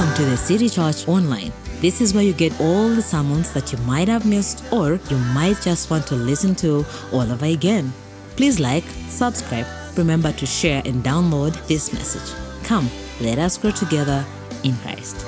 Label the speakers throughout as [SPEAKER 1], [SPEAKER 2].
[SPEAKER 1] Welcome to the City Church Online. This is where you get all the sermons that you might have missed or you might just want to listen to all over again. Please like, subscribe, remember to share and download this message. Come, let us grow together in Christ.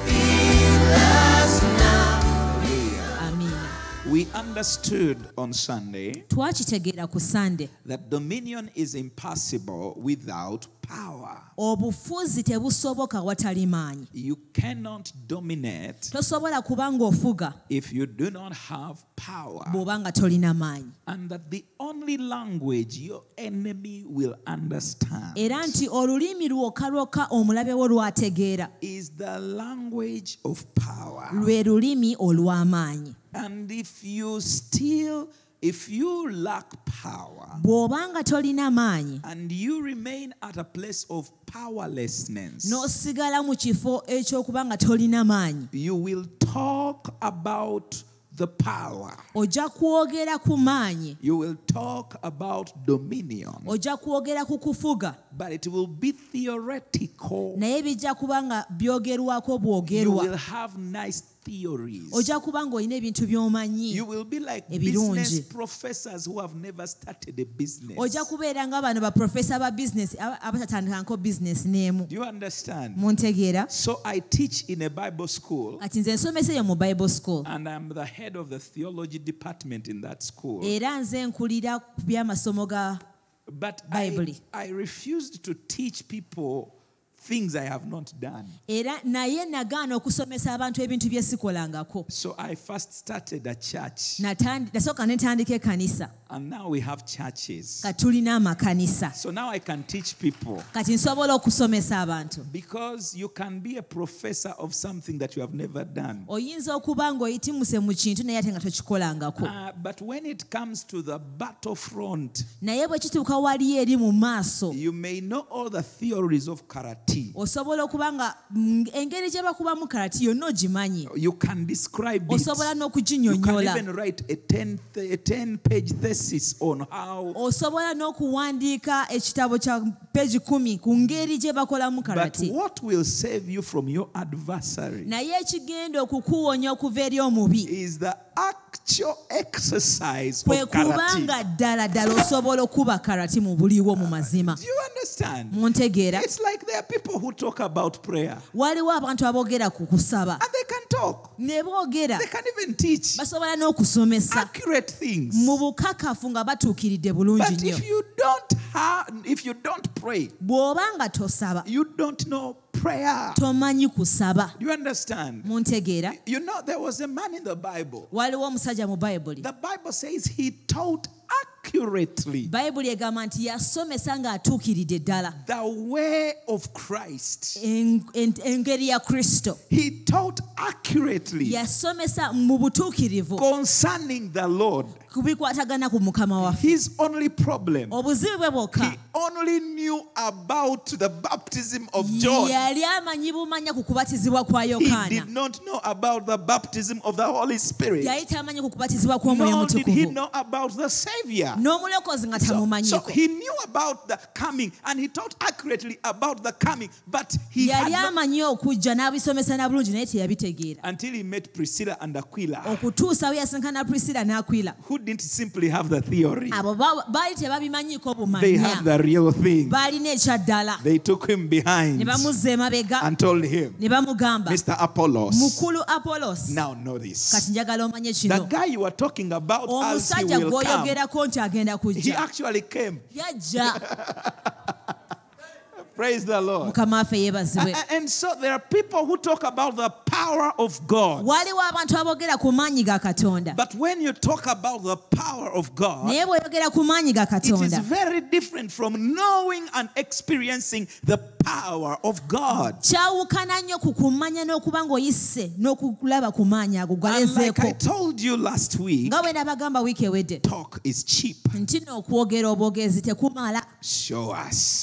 [SPEAKER 2] We understood on Sunday
[SPEAKER 3] twakitegeera ku sande
[SPEAKER 2] that dominion is impossible without power.
[SPEAKER 3] obufuzi tebusoboka watali maanyi
[SPEAKER 2] You cannot dominate
[SPEAKER 3] tosobola kuba ng'ofuga
[SPEAKER 2] if you do not have power.
[SPEAKER 3] bw'oba nga tolina maanyi
[SPEAKER 2] And that the only language your enemy will understand
[SPEAKER 3] era nti olulimi lwokka lwokka omulabe wo lwategeera
[SPEAKER 2] is the language of power.
[SPEAKER 3] lwe lulimi olw'amaanyi
[SPEAKER 2] And if you still, if you lack power
[SPEAKER 3] bw'oba tolina maanyi
[SPEAKER 2] and you remain at a place of powerlessness,
[SPEAKER 3] n'osigala mu kifo eky'okuba nga tolina maanyi
[SPEAKER 2] you will talk about the power.
[SPEAKER 3] ojja kwogera ku maanyi
[SPEAKER 2] You will talk about dominion,
[SPEAKER 3] ojja kwogera ku kufuga
[SPEAKER 2] but it will be theoretical.
[SPEAKER 3] naye bijja kuba nga byogerwako
[SPEAKER 2] You will have nice theories.
[SPEAKER 3] ojja kuba ng'olina ebintu by'omanyi
[SPEAKER 2] You will be like
[SPEAKER 3] Ebirungi.
[SPEAKER 2] business professors who have never started a business.
[SPEAKER 3] ojja kubeera nga bano baprofesa ba bizinesi abatatandikako bizinesi n'emu
[SPEAKER 2] Do you understand?
[SPEAKER 3] muntegeera
[SPEAKER 2] So I teach in a Bible school,
[SPEAKER 3] kati nze nsomesa eyo mu bible school
[SPEAKER 2] and I'm the head of the theology department in that school.
[SPEAKER 3] era nze nkulira ku by'amasomo ga
[SPEAKER 2] But
[SPEAKER 3] Bible.
[SPEAKER 2] I, I refused to teach people things I have not done.
[SPEAKER 3] era naye nagaana okusomesa abantu ebintu bye sikolangako
[SPEAKER 2] So I first started a church,
[SPEAKER 3] Natandi- nasooka netandika ekkanisa
[SPEAKER 2] and now we have churches.
[SPEAKER 3] kati tulina amakanisa
[SPEAKER 2] So now I can teach people
[SPEAKER 3] kati nsobola okusomesa abantu
[SPEAKER 2] because you can be a professor of something that you have never done.
[SPEAKER 3] oyinza okuba ng'oyitimuse mu kintu naye ate nga tokikolangako
[SPEAKER 2] Uh, but when it comes to the battlefront,
[SPEAKER 3] naye bwe kituuka wali eri mu maaso
[SPEAKER 2] you may know all the theories of karate.
[SPEAKER 3] Osobola okuba nga engeri gye bakubamu karati yonna ogimanyi
[SPEAKER 2] You can describe it.
[SPEAKER 3] osobola
[SPEAKER 2] You can
[SPEAKER 3] n'okuginyonnyola
[SPEAKER 2] even write a 10, a 10 page thesis on how.
[SPEAKER 3] osobola n'okuwandiika ekitabo kya peegi kumi ku ngeri gye bakolamu
[SPEAKER 2] But
[SPEAKER 3] karati
[SPEAKER 2] what will save you from your adversary
[SPEAKER 3] naye ekigenda okukuwonya okuva eri omubi
[SPEAKER 2] is the actual exercise
[SPEAKER 3] kwe kubanga ddala ddala osobola okuba karati mu buliwo mu mazima.
[SPEAKER 2] Do you understand?
[SPEAKER 3] muntegeera
[SPEAKER 2] It's like there are people who talk about prayer.
[SPEAKER 3] Waliwo abantu aboogera ku kusaba.
[SPEAKER 2] And they can talk.
[SPEAKER 3] ne boogera.
[SPEAKER 2] They can even teach
[SPEAKER 3] basobola n'okusomesa.
[SPEAKER 2] accurate things.
[SPEAKER 3] mu bukakafu nga batuukiridde bulungi
[SPEAKER 2] But
[SPEAKER 3] nnyo.
[SPEAKER 2] if you don't have, if you don't pray,
[SPEAKER 3] bw'oba nga tosaba
[SPEAKER 2] you don't know prayer.
[SPEAKER 3] tomanyi kusaba
[SPEAKER 2] Do you understand?
[SPEAKER 3] muntegeera
[SPEAKER 2] You know, there was a man in the Bible.
[SPEAKER 3] waliwo omusajja mu bayibuli
[SPEAKER 2] The Bible says he taught accurately
[SPEAKER 3] bayibuli egamba nti yasomesa ng'atuukiridde ddala
[SPEAKER 2] the way of Christ.
[SPEAKER 3] En- en- engeri ya kristo
[SPEAKER 2] He taught accurately
[SPEAKER 3] yasomesa mu butuukirivu
[SPEAKER 2] concerning the Lord.
[SPEAKER 3] ku bikwatagana ku mukama waffe
[SPEAKER 2] His only problem,
[SPEAKER 3] obuzibu bwe
[SPEAKER 2] he only knew about the baptism of John.
[SPEAKER 3] yali amanyi bumanya ku kubatizibwa kwa
[SPEAKER 2] He did not know about the baptism of the Holy Spirit.
[SPEAKER 3] yali tamanyi ku kubatizibwa kw'omwoyo
[SPEAKER 2] did he
[SPEAKER 3] mutukuvu
[SPEAKER 2] know about the Savior. So, so he knew about the coming and he taught accurately about the coming, but he had
[SPEAKER 3] yali
[SPEAKER 2] not,
[SPEAKER 3] amanyi okujja n'abisomesa bulungi naye teyabitegeera
[SPEAKER 2] until he met Priscilla and Aquila,
[SPEAKER 3] okutuusa we yasinkana prisila n'akwila
[SPEAKER 2] who didn't simply have the theory.
[SPEAKER 3] abo baali tebabimanyiko
[SPEAKER 2] They had
[SPEAKER 3] bumanya
[SPEAKER 2] the real thing.
[SPEAKER 3] baalina ekyaddala
[SPEAKER 2] They took him behind
[SPEAKER 3] bamuzza emabega
[SPEAKER 2] and told him,
[SPEAKER 3] ne bamugamba
[SPEAKER 2] Mr. Apollos,
[SPEAKER 3] mukulu apolos
[SPEAKER 2] now know this.
[SPEAKER 3] kati njagala omanye
[SPEAKER 2] The
[SPEAKER 3] kino
[SPEAKER 2] guy you are talking about as he
[SPEAKER 3] omusajja
[SPEAKER 2] will come,
[SPEAKER 3] gw'oyogerako nti agenda
[SPEAKER 2] he actually came.
[SPEAKER 3] yajja
[SPEAKER 2] Praise the Lord.
[SPEAKER 3] mukama waffe yeebazibwe
[SPEAKER 2] And so there are people who talk about the power of God.
[SPEAKER 3] waliwo abantu aboogera ku maanyi ga katonda
[SPEAKER 2] But when you talk about the power of God,
[SPEAKER 3] naye bw'oyogera ku maanyi ga
[SPEAKER 2] it is very different from knowing and experiencing the power of God.
[SPEAKER 3] kyawukana nnyo ku kumanya n'okuba ng'oyise n'okulaba ku maanyi ago
[SPEAKER 2] And like I told you last week,
[SPEAKER 3] nga bwe nabagamba wiiki ewedde
[SPEAKER 2] talk is cheap.
[SPEAKER 3] nti n'okwogera obwogezi tekumala
[SPEAKER 2] Show us.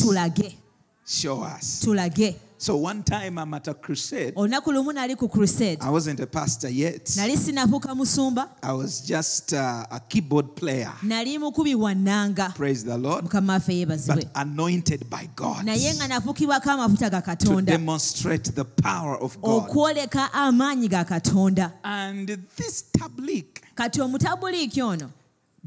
[SPEAKER 2] Show us.
[SPEAKER 3] tulage
[SPEAKER 2] So one time I'm at a crusade.
[SPEAKER 3] olunaku lumu nali ku crusade
[SPEAKER 2] I wasn't a pastor yet.
[SPEAKER 3] nali sinafuuka musumba
[SPEAKER 2] I was just uh, a keyboard player.
[SPEAKER 3] nali mukubi wa
[SPEAKER 2] Praise the Lord.
[SPEAKER 3] mukama waffe yeebazibwe
[SPEAKER 2] But anointed by God
[SPEAKER 3] naye nga nafuukibwako amafuta ga
[SPEAKER 2] to
[SPEAKER 3] katonda
[SPEAKER 2] demonstrate the power of God.
[SPEAKER 3] okwoleka amaanyi ga katonda
[SPEAKER 2] And this tablik
[SPEAKER 3] kati omutabuliiki ono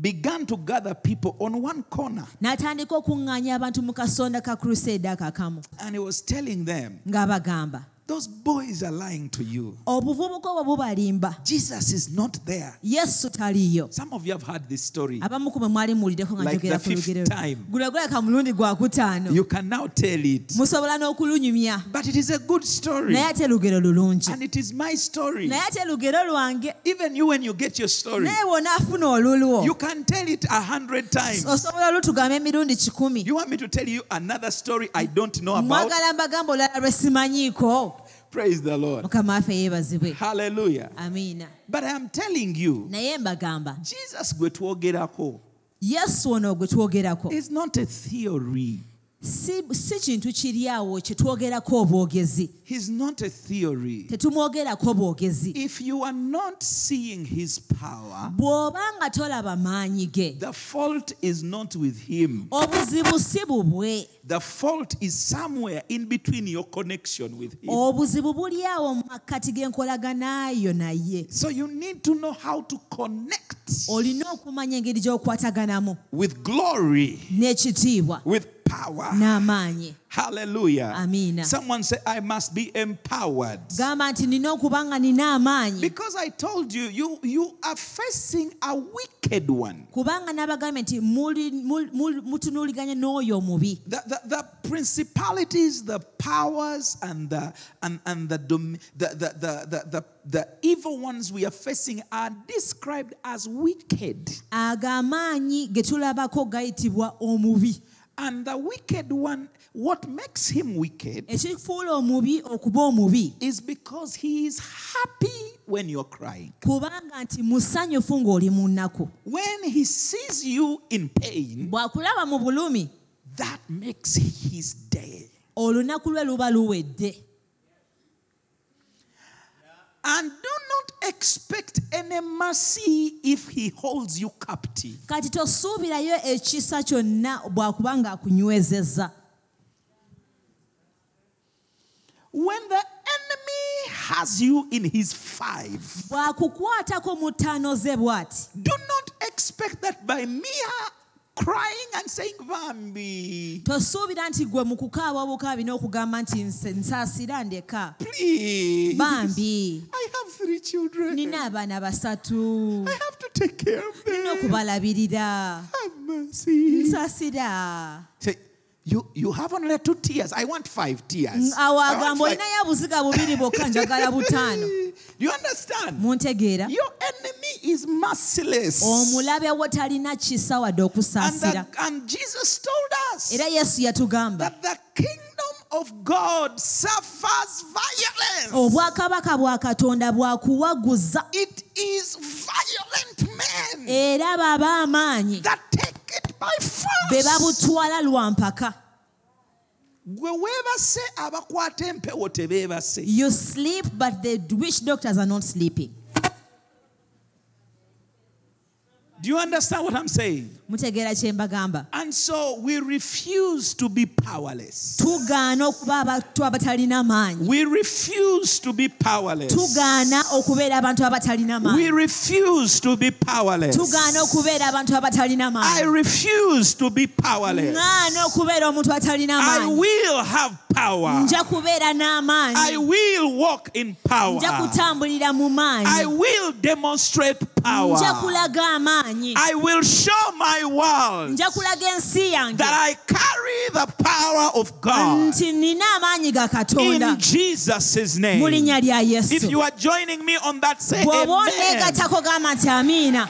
[SPEAKER 2] began to gather people on one corner.
[SPEAKER 3] n'atandika okuŋŋaanya abantu mu kasonda ka crusade akakamu
[SPEAKER 2] And he was telling them,
[SPEAKER 3] ng'abagamba
[SPEAKER 2] Those boys are lying to you.
[SPEAKER 3] obuvubuka obwo bubalimba
[SPEAKER 2] Jesus is not there.
[SPEAKER 3] yesu taliiyo
[SPEAKER 2] Some of you have heard this story.
[SPEAKER 3] abamu ku bwe mwali muwuliddeko nga
[SPEAKER 2] Like
[SPEAKER 3] njogera
[SPEAKER 2] the
[SPEAKER 3] ku
[SPEAKER 2] fifth
[SPEAKER 3] lugero
[SPEAKER 2] time.
[SPEAKER 3] guno guleka mulundi gwa kutaano
[SPEAKER 2] You can now tell it.
[SPEAKER 3] musobola n'okulunyumya
[SPEAKER 2] But it is a good story.
[SPEAKER 3] naye ate lugero lulungi
[SPEAKER 2] And it is my story.
[SPEAKER 3] naye ate lugero lwange
[SPEAKER 2] Even you, when you get your story,
[SPEAKER 3] naye bw'onaafuna olulwo
[SPEAKER 2] you can tell it a hundred times.
[SPEAKER 3] osobola olutugamba emirundi kikumi
[SPEAKER 2] You want me to tell you another story I don't know about?
[SPEAKER 3] mwagala mbagamba olulala lwe simanyiiko
[SPEAKER 2] Praise the Lord.
[SPEAKER 3] mukama waffe yeebazibwe
[SPEAKER 2] Hallelujah.
[SPEAKER 3] amiina
[SPEAKER 2] But I am telling you,
[SPEAKER 3] naye mbagamba
[SPEAKER 2] Jesus gwe twogerako
[SPEAKER 3] yesu ono gwe twogerako
[SPEAKER 2] is not a theory.
[SPEAKER 3] Si, kintu kye twogerako obwogezi
[SPEAKER 2] He's not a theory.
[SPEAKER 3] tetumwogerako bwogezi
[SPEAKER 2] If you are not seeing his power,
[SPEAKER 3] tolaba maanyi ge
[SPEAKER 2] the fault is not with him.
[SPEAKER 3] obuzibu si bubwe
[SPEAKER 2] The fault is somewhere in between your connection with him.
[SPEAKER 3] obuzibu buli awo mu makkati g'enkolaganayo naye
[SPEAKER 2] So you need to know how to connect
[SPEAKER 3] olina okumanya engeri gy'okwataganamu
[SPEAKER 2] with glory,
[SPEAKER 3] n'ekitiibwa
[SPEAKER 2] with power. Hallelujah.
[SPEAKER 3] Amina.
[SPEAKER 2] Someone say, I must be empowered.
[SPEAKER 3] gamba nti nina okuba nga nina amaanyi
[SPEAKER 2] Because I told you, you, you are facing a wicked one.
[SPEAKER 3] kubanga n'abagambye nti muli- mul- mul- mutunuuliganye n'oyo omubi
[SPEAKER 2] The, the, the principalities, the powers, and the and, and the, dom- the, the, the, the, the the evil ones we are facing are described as wicked. And the wicked one, what makes him wicked
[SPEAKER 3] ekifuula omubi okuba omubi
[SPEAKER 2] is because he is happy when you're crying.
[SPEAKER 3] kubanga nti musanyufu ng'oli mu nnaku
[SPEAKER 2] When he sees you in pain,
[SPEAKER 3] bw'akulaba mu bulumi
[SPEAKER 2] that makes his day.
[SPEAKER 3] olunaku lwe luba luwedde
[SPEAKER 2] And do not expect any mercy if he holds you captive.
[SPEAKER 3] kati tosuubirayo ekisa kyonna bw'akuba ng'akunywezezza
[SPEAKER 2] When the enemy has you in his five,
[SPEAKER 3] bw'akukwatako mu ttaano ze bw'ati
[SPEAKER 2] do not expect that by mere crying and saying bambi
[SPEAKER 3] tosuubira nti gwe mu kukaaba obukaabi n'okugamba nti nsaasira ndeka. Bambi. Nina abaana basatu. Nina okubalabirira. Nsaasira.
[SPEAKER 2] You, you have only two tears. I want five tears.
[SPEAKER 3] awo
[SPEAKER 2] want
[SPEAKER 3] agamba olinayo obuziga bubiri bwokka njagala butaano
[SPEAKER 2] Do you understand?
[SPEAKER 3] muntegeera
[SPEAKER 2] Your enemy is merciless.
[SPEAKER 3] omulabe wo talina kisa wadde
[SPEAKER 2] And,
[SPEAKER 3] okusaasira
[SPEAKER 2] that, and Jesus told us
[SPEAKER 3] era yesu yatugamba
[SPEAKER 2] that the kingdom of God suffers violence.
[SPEAKER 3] obwakabaka bwa katonda bwakuwaguza
[SPEAKER 2] It is violent men
[SPEAKER 3] era
[SPEAKER 2] that take
[SPEAKER 3] be
[SPEAKER 2] force.
[SPEAKER 3] babutwala lwa mpaka.
[SPEAKER 2] Gwe weebase abakwata empewo tebeebase.
[SPEAKER 3] You sleep but the witch doctors are not sleeping?
[SPEAKER 2] Do you understand what i'm saying
[SPEAKER 3] mutegeera kye mbagamba
[SPEAKER 2] and so we refuse to be powerless.
[SPEAKER 3] Tugaana okuba abantu abatalina maanyi
[SPEAKER 2] we refuse to be powerless.
[SPEAKER 3] Tugaana okubeera abantu abatalina
[SPEAKER 2] we refuse to be powerless.
[SPEAKER 3] Tugaana okubeera abantu abatalina
[SPEAKER 2] i refuse to be powerless.
[SPEAKER 3] Ŋŋaana okubeera omuntu atalina
[SPEAKER 2] i will have power.
[SPEAKER 3] Nja kubeera
[SPEAKER 2] i will walk in power.
[SPEAKER 3] Nja kutambulira mu
[SPEAKER 2] i will demonstrate power.
[SPEAKER 3] Nja kulaga amaanyi.
[SPEAKER 2] I will show my world
[SPEAKER 3] ensi yange
[SPEAKER 2] that I carry the power of God
[SPEAKER 3] nti nina amaanyi ga katonda
[SPEAKER 2] in Jesus' name. If you are joining me on that, say amen.
[SPEAKER 3] oneegattako gamba nti amiina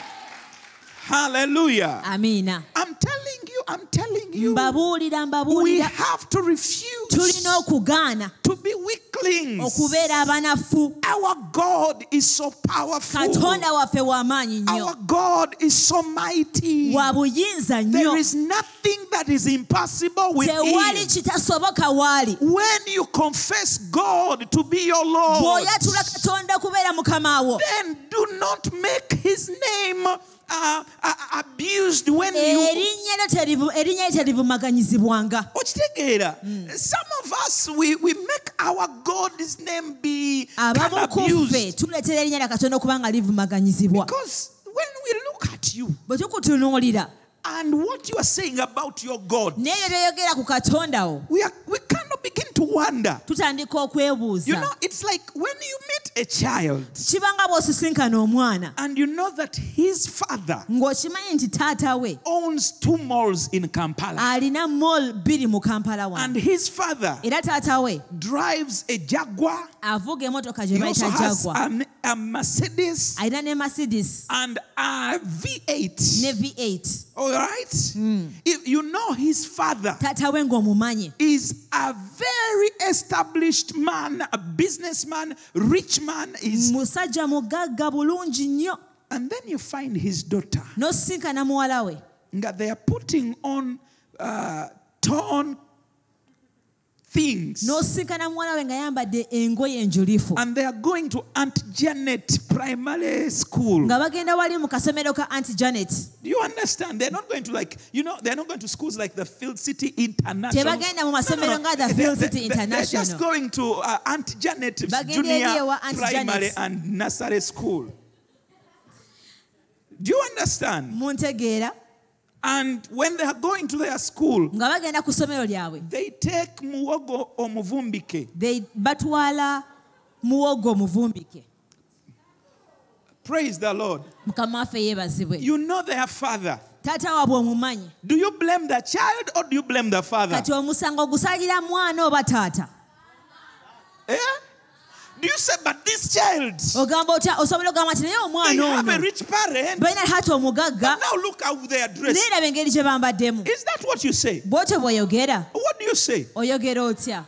[SPEAKER 2] Hallelujah. I'm telling you, I'm telling you,
[SPEAKER 3] mbabuulira
[SPEAKER 2] we
[SPEAKER 3] mbabuulira
[SPEAKER 2] have to refuse
[SPEAKER 3] tulina okugaana
[SPEAKER 2] to be weakling weaklings.
[SPEAKER 3] okubeera abanafu
[SPEAKER 2] Our God is so powerful.
[SPEAKER 3] katonda waffe w'amaanyi
[SPEAKER 2] Our God is so mighty.
[SPEAKER 3] wa buyinza nnyo
[SPEAKER 2] There is nothing that is impossible with
[SPEAKER 3] tewali
[SPEAKER 2] him.
[SPEAKER 3] kitasoboka waali
[SPEAKER 2] When you confess God to be your Lord,
[SPEAKER 3] bw'oyatula katonda okubeera mukama wo
[SPEAKER 2] then do not make his name uh, uh, abused when you.
[SPEAKER 3] erinnya lyo terivumaganyizibwanga
[SPEAKER 2] Okitegeera, Some of us we, we make our God's name be
[SPEAKER 3] abamu ku ffe tuleetera erinnya lya katonda okuba nga livumaganyizibwa.
[SPEAKER 2] Because when we look at you
[SPEAKER 3] bwe tukutunuulira
[SPEAKER 2] and what you are saying about your God,
[SPEAKER 3] naye bye byoyogera ku katonda wo
[SPEAKER 2] we are we of begin to wonder.
[SPEAKER 3] tutandika
[SPEAKER 2] You know, it's like when you meet a child
[SPEAKER 3] kiba nga bw'osisinkana omwana
[SPEAKER 2] and you know that his father
[SPEAKER 3] ng'okimanyi nti taata we
[SPEAKER 2] owns two malls in Kampala
[SPEAKER 3] alina mall bbiri mu kampala
[SPEAKER 2] and his father
[SPEAKER 3] era taata we
[SPEAKER 2] drives a Jaguar.
[SPEAKER 3] avuga emmotoka gye bayita jagwa
[SPEAKER 2] a Mercedes
[SPEAKER 3] alina ne mercedes
[SPEAKER 2] and a V8.
[SPEAKER 3] ne v8
[SPEAKER 2] All right? If you know his father is a very established man, a businessman, rich man. Is
[SPEAKER 3] musajja mugagga bulungi nnyo
[SPEAKER 2] and then you find his daughter
[SPEAKER 3] n'osisinkana muwala we
[SPEAKER 2] that they are putting on uh, torn things
[SPEAKER 3] n'osisinkana muwala we nga yambadde engoye enjulifu
[SPEAKER 2] and they are going to Aunt Janet Primary School.
[SPEAKER 3] nga bagenda wali mu kasomero ka anti janet
[SPEAKER 2] Do you understand? They're not going to like, you know, they're not going to schools like the Field City International.
[SPEAKER 3] Tebagenda mu masomero nga the Field City
[SPEAKER 2] They're just going to uh, Aunt Janet Junior
[SPEAKER 3] Aunt
[SPEAKER 2] Primary and Nursery School. Do you understand?
[SPEAKER 3] muntegeera
[SPEAKER 2] And when they are going to their school,
[SPEAKER 3] nga bagenda ku ssomero lyabwe
[SPEAKER 2] they take muwogo omuvumbike.
[SPEAKER 3] They- batwala muwogo muvumbike
[SPEAKER 2] Praise the Lord.
[SPEAKER 3] mukama waffe yeebazibwe
[SPEAKER 2] You know their father.
[SPEAKER 3] taata waabwe omumanyi
[SPEAKER 2] Do you blame the child or do you blame the father?
[SPEAKER 3] kati omusango mwana oba taata
[SPEAKER 2] Eh? Do you say, but this child,
[SPEAKER 3] ogamba otya osobola ogamba nti naye omwana
[SPEAKER 2] have a
[SPEAKER 3] ono
[SPEAKER 2] rich parent.
[SPEAKER 3] balina taata omugagga
[SPEAKER 2] But now look how they are dressed.
[SPEAKER 3] naye raba engeri gye bambaddemu
[SPEAKER 2] Is that what you say?
[SPEAKER 3] bw'otyo bw'oyogera
[SPEAKER 2] What do you say?
[SPEAKER 3] oyogera otya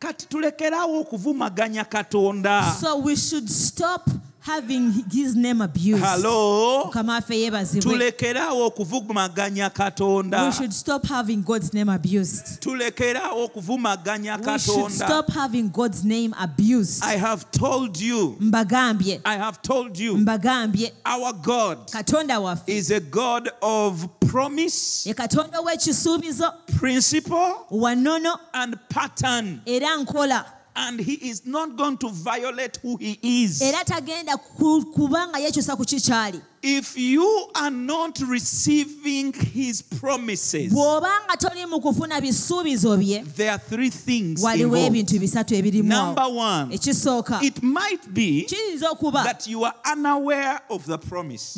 [SPEAKER 2] Kati tulekerawo okuvumaganya Katonda.
[SPEAKER 3] so we should stop having his name abused.
[SPEAKER 2] Hello?
[SPEAKER 3] mukama yeebazibwe
[SPEAKER 2] Tulekerawo okuvumaganya Katonda.
[SPEAKER 3] we should stop having god's name abused.
[SPEAKER 2] Okuvumaganya
[SPEAKER 3] we should stop having god's name abused.
[SPEAKER 2] I have told you,
[SPEAKER 3] mbagambye.
[SPEAKER 2] I have told you,
[SPEAKER 3] mbagambye.
[SPEAKER 2] Our God
[SPEAKER 3] katonda waffe.
[SPEAKER 2] is a God of promise,
[SPEAKER 3] ye katonda w'ekisuubizo.
[SPEAKER 2] principle,
[SPEAKER 3] wannono.
[SPEAKER 2] and pattern.
[SPEAKER 3] era nkola
[SPEAKER 2] And He is not going to violate who He is.
[SPEAKER 3] era tagenda ku- kubanga yekyusa ku kikyali
[SPEAKER 2] If you are not receiving His promises,
[SPEAKER 3] bw'obanga toli mu kufuna bisuubizo bye
[SPEAKER 2] there are three things involved.
[SPEAKER 3] ebintu bisatu ebirimu
[SPEAKER 2] Number one, it might be that you are unaware of the promise.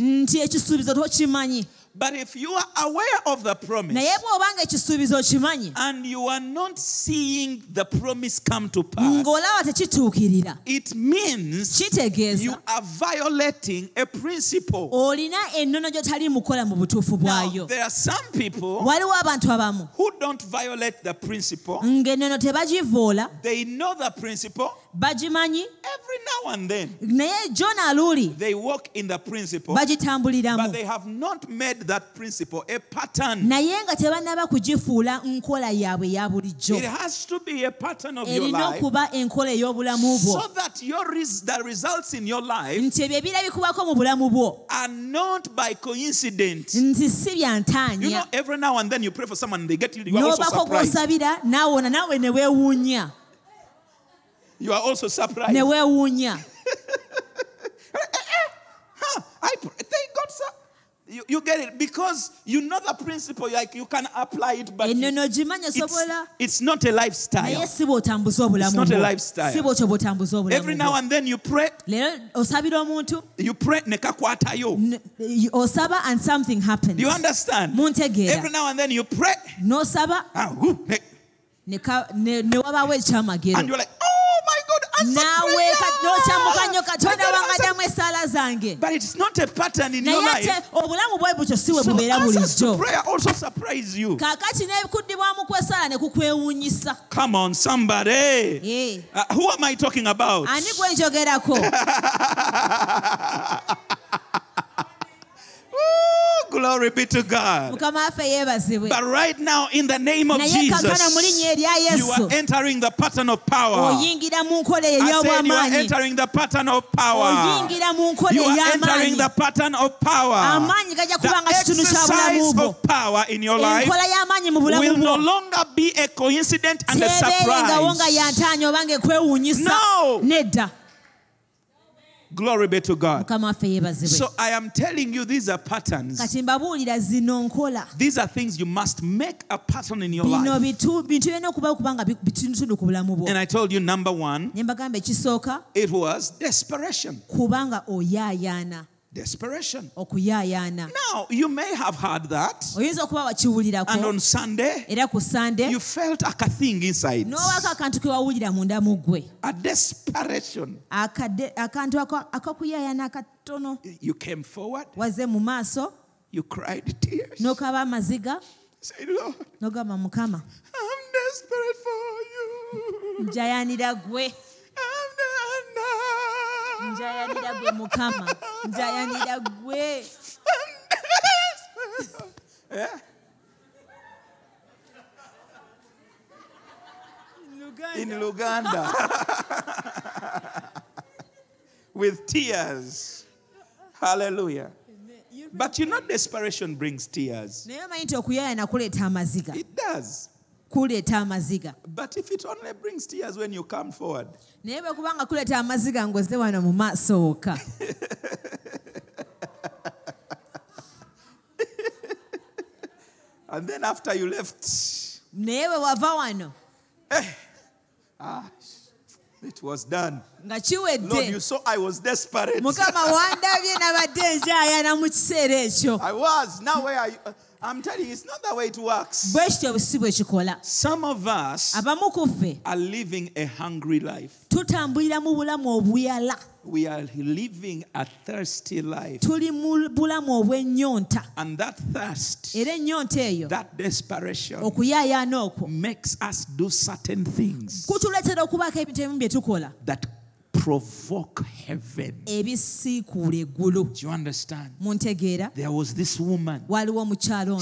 [SPEAKER 3] Nti ekisuubizo tokimanyi
[SPEAKER 2] But if you are aware of the promise
[SPEAKER 3] naye bw'obanga ekisuubizo okimanyi
[SPEAKER 2] and you are not seeing the promise come to pass,
[SPEAKER 3] ng'olaba tekituukirira
[SPEAKER 2] it means you are violating a principle.
[SPEAKER 3] olina ennono gy'otali mukola mu butuufu
[SPEAKER 2] Now,
[SPEAKER 3] bwayo
[SPEAKER 2] there are some people
[SPEAKER 3] waliwo abantu abamu
[SPEAKER 2] who don't violate the principle.
[SPEAKER 3] ng'ennono tebagivoola
[SPEAKER 2] They know the principle.
[SPEAKER 3] Bagimanyi
[SPEAKER 2] Every now and then,
[SPEAKER 3] naye jona
[SPEAKER 2] they walk in the principle,
[SPEAKER 3] bagitambuliramu.
[SPEAKER 2] but they have not made that principle a pattern.
[SPEAKER 3] naye nga tebannaba kugifuula nkola yaabwe eya bulijjo.
[SPEAKER 2] It has to be a pattern of your life.
[SPEAKER 3] okuba enkola ey'obulamu bwo.
[SPEAKER 2] So that your res- the results in your life
[SPEAKER 3] nti ebyo ebirabikubako mu bulamu bwo.
[SPEAKER 2] are not by coincidence.
[SPEAKER 3] nti si
[SPEAKER 2] You know, every now and then you pray for someone and they get healed. You are also
[SPEAKER 3] n'obako gw'osabira naawona naawe ne weewuunya
[SPEAKER 2] You are also surprised. Huh, I. Thank God, sir. You, you get it because you know the principle, like you can apply it, but you-
[SPEAKER 3] ennono gimanyi
[SPEAKER 2] it's, it's not a lifestyle.
[SPEAKER 3] si bw'otambuza obulamu
[SPEAKER 2] It's not a lifestyle.
[SPEAKER 3] si bw'otyo bw'otambuza
[SPEAKER 2] Every now and then you pray,
[SPEAKER 3] leero osabira omuntu
[SPEAKER 2] you pray, nekakwatayo.
[SPEAKER 3] n- osaba and something happens
[SPEAKER 2] you understand? Every now and then you pray,
[SPEAKER 3] n'osaba
[SPEAKER 2] ah, whoo, ne-
[SPEAKER 3] ne ka- ne ne wabaawo
[SPEAKER 2] and you're like, oh my God, answered
[SPEAKER 3] nawe
[SPEAKER 2] prayer.
[SPEAKER 3] n'okyamuka nnyo
[SPEAKER 2] My
[SPEAKER 3] katonda
[SPEAKER 2] God
[SPEAKER 3] wange
[SPEAKER 2] answered-
[SPEAKER 3] addamu essaala zange
[SPEAKER 2] But it's not a pattern in your
[SPEAKER 3] naye
[SPEAKER 2] life.
[SPEAKER 3] ate obulamu bwe butyo si bwe bubeera bulijjo
[SPEAKER 2] prayer also surprise you.
[SPEAKER 3] kaakati n'ebikuddibwamu kw'essaala ne kukwewuunyisa
[SPEAKER 2] Come on, somebody. Uh, who am I talking about?
[SPEAKER 3] ani gwe njogerako
[SPEAKER 2] glory be to God.
[SPEAKER 3] mukama waffe yeebazibwe
[SPEAKER 2] But right now, in the name of
[SPEAKER 3] naye kankana mu linnya
[SPEAKER 2] Jesus, you are entering the pattern of power.
[SPEAKER 3] oyingira mu nkola eyo
[SPEAKER 2] I said you are entering the pattern of power.
[SPEAKER 3] oyingira mu nkola
[SPEAKER 2] You are entering the pattern of power.
[SPEAKER 3] amaanyi gajja kuba nga
[SPEAKER 2] The
[SPEAKER 3] kitundu kya bulamu
[SPEAKER 2] exercise of power in your life
[SPEAKER 3] enkola y'amaanyi mu bulamu
[SPEAKER 2] will no longer be a coincidence and a surprise. No. Glory be to God.
[SPEAKER 3] mukama waffe yeebazibwe
[SPEAKER 2] So I am telling you, these are patterns.
[SPEAKER 3] kati mbabuulira zino nkola
[SPEAKER 2] These are things you must make a pattern in your life.
[SPEAKER 3] bitu- bintu birina okuba okuba nga bi- bitundutundu ku bulamu bwo
[SPEAKER 2] And I told you, number one,
[SPEAKER 3] ne mbagamba ekisooka
[SPEAKER 2] it was desperation. Desperation.
[SPEAKER 3] okuyaayaana
[SPEAKER 2] Now, you may have heard that,
[SPEAKER 3] oyinza okuba
[SPEAKER 2] and on Sunday,
[SPEAKER 3] era ku sande
[SPEAKER 2] you felt a thing inside.
[SPEAKER 3] n'owaako akantu ke wawulira munda mu ggwe
[SPEAKER 2] A desperation.
[SPEAKER 3] Akadde- akantu ako- akakuyaayaana akatono
[SPEAKER 2] You came forward,
[SPEAKER 3] wazze mu maaso
[SPEAKER 2] you cried tears.
[SPEAKER 3] n'okaba amaziga
[SPEAKER 2] Say, Lord,
[SPEAKER 3] n'ogamba mukama
[SPEAKER 2] I'm desperate for you.
[SPEAKER 3] njayanira gwe
[SPEAKER 2] I'm
[SPEAKER 3] njayanira gwe mukama njayanira gwe
[SPEAKER 2] in Luganda with tears. Hallelujah. But you know, desperation brings tears.
[SPEAKER 3] naye omanyi nti okuyaayana kuleeta amaziga
[SPEAKER 2] It does.
[SPEAKER 3] Kuleeta amaziga. Naye bwe kubanga kuleeta amaziga ng'ozze wano mu maaso wokka
[SPEAKER 2] and then after you left,
[SPEAKER 3] naye bwe wava wano.
[SPEAKER 2] It was done.
[SPEAKER 3] nga
[SPEAKER 2] Lord,
[SPEAKER 3] kiwedde
[SPEAKER 2] you saw I was desperate.
[SPEAKER 3] mukama wandabye nabadde njaayana mu kiseera ekyo
[SPEAKER 2] I was. Now where are you? I'm telling you, it's not the way it works.
[SPEAKER 3] bwe si bwe kikola
[SPEAKER 2] Some of us
[SPEAKER 3] abamu ku ffe
[SPEAKER 2] are living a hungry life.
[SPEAKER 3] tutambulira mu bulamu obuyala
[SPEAKER 2] We are living a thirsty life.
[SPEAKER 3] tuli mu bulamu obw'ennyonta
[SPEAKER 2] And that thirst,
[SPEAKER 3] era ennyonta eyo
[SPEAKER 2] that desperation
[SPEAKER 3] okuyaayaana okwo
[SPEAKER 2] makes us do certain things
[SPEAKER 3] kutuleetera okubaako ebintu ebimu bye tukola
[SPEAKER 2] that provoke heaven.
[SPEAKER 3] ebisiikuula eggulu
[SPEAKER 2] Do you understand?
[SPEAKER 3] muntegeera
[SPEAKER 2] There was this woman.
[SPEAKER 3] waliwo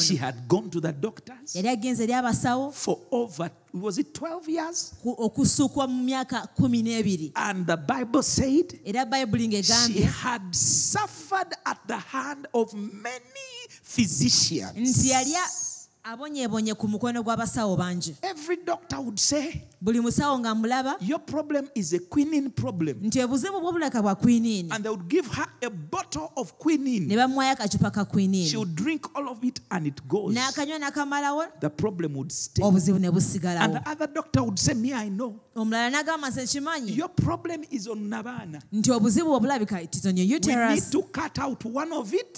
[SPEAKER 2] She
[SPEAKER 3] ono
[SPEAKER 2] had gone to the doctors
[SPEAKER 3] yali agenze eri abasawo
[SPEAKER 2] for over, was it 12 years?
[SPEAKER 3] ku- okusukwa mu myaka kumi n'ebiri
[SPEAKER 2] And the Bible said
[SPEAKER 3] era bayibuli
[SPEAKER 2] she
[SPEAKER 3] ng'egambye
[SPEAKER 2] had suffered at the hand of many physicians.
[SPEAKER 3] nti yali a- abonyeebonye ku mukono gw'abasawo bangi
[SPEAKER 2] Every doctor would say,
[SPEAKER 3] buli musawo ng'amulaba
[SPEAKER 2] Your problem is a quinine problem.
[SPEAKER 3] nti obuzibu bw'obulaka bwa kwiniini
[SPEAKER 2] And they would give her a bottle of
[SPEAKER 3] ne
[SPEAKER 2] quinine.
[SPEAKER 3] bamuwayo akacupa ka
[SPEAKER 2] She would drink all of it and it goes.
[SPEAKER 3] n'akanywa n'akamalawo
[SPEAKER 2] The problem would stay.
[SPEAKER 3] obuzibu ne
[SPEAKER 2] And
[SPEAKER 3] busigalawo
[SPEAKER 2] the other doctor would say, Me, I know.
[SPEAKER 3] omulala n'agamba kimanyi
[SPEAKER 2] Your problem is on Nabana.
[SPEAKER 3] nti obuzibu obulabika it is on your
[SPEAKER 2] We need to cut out one of it.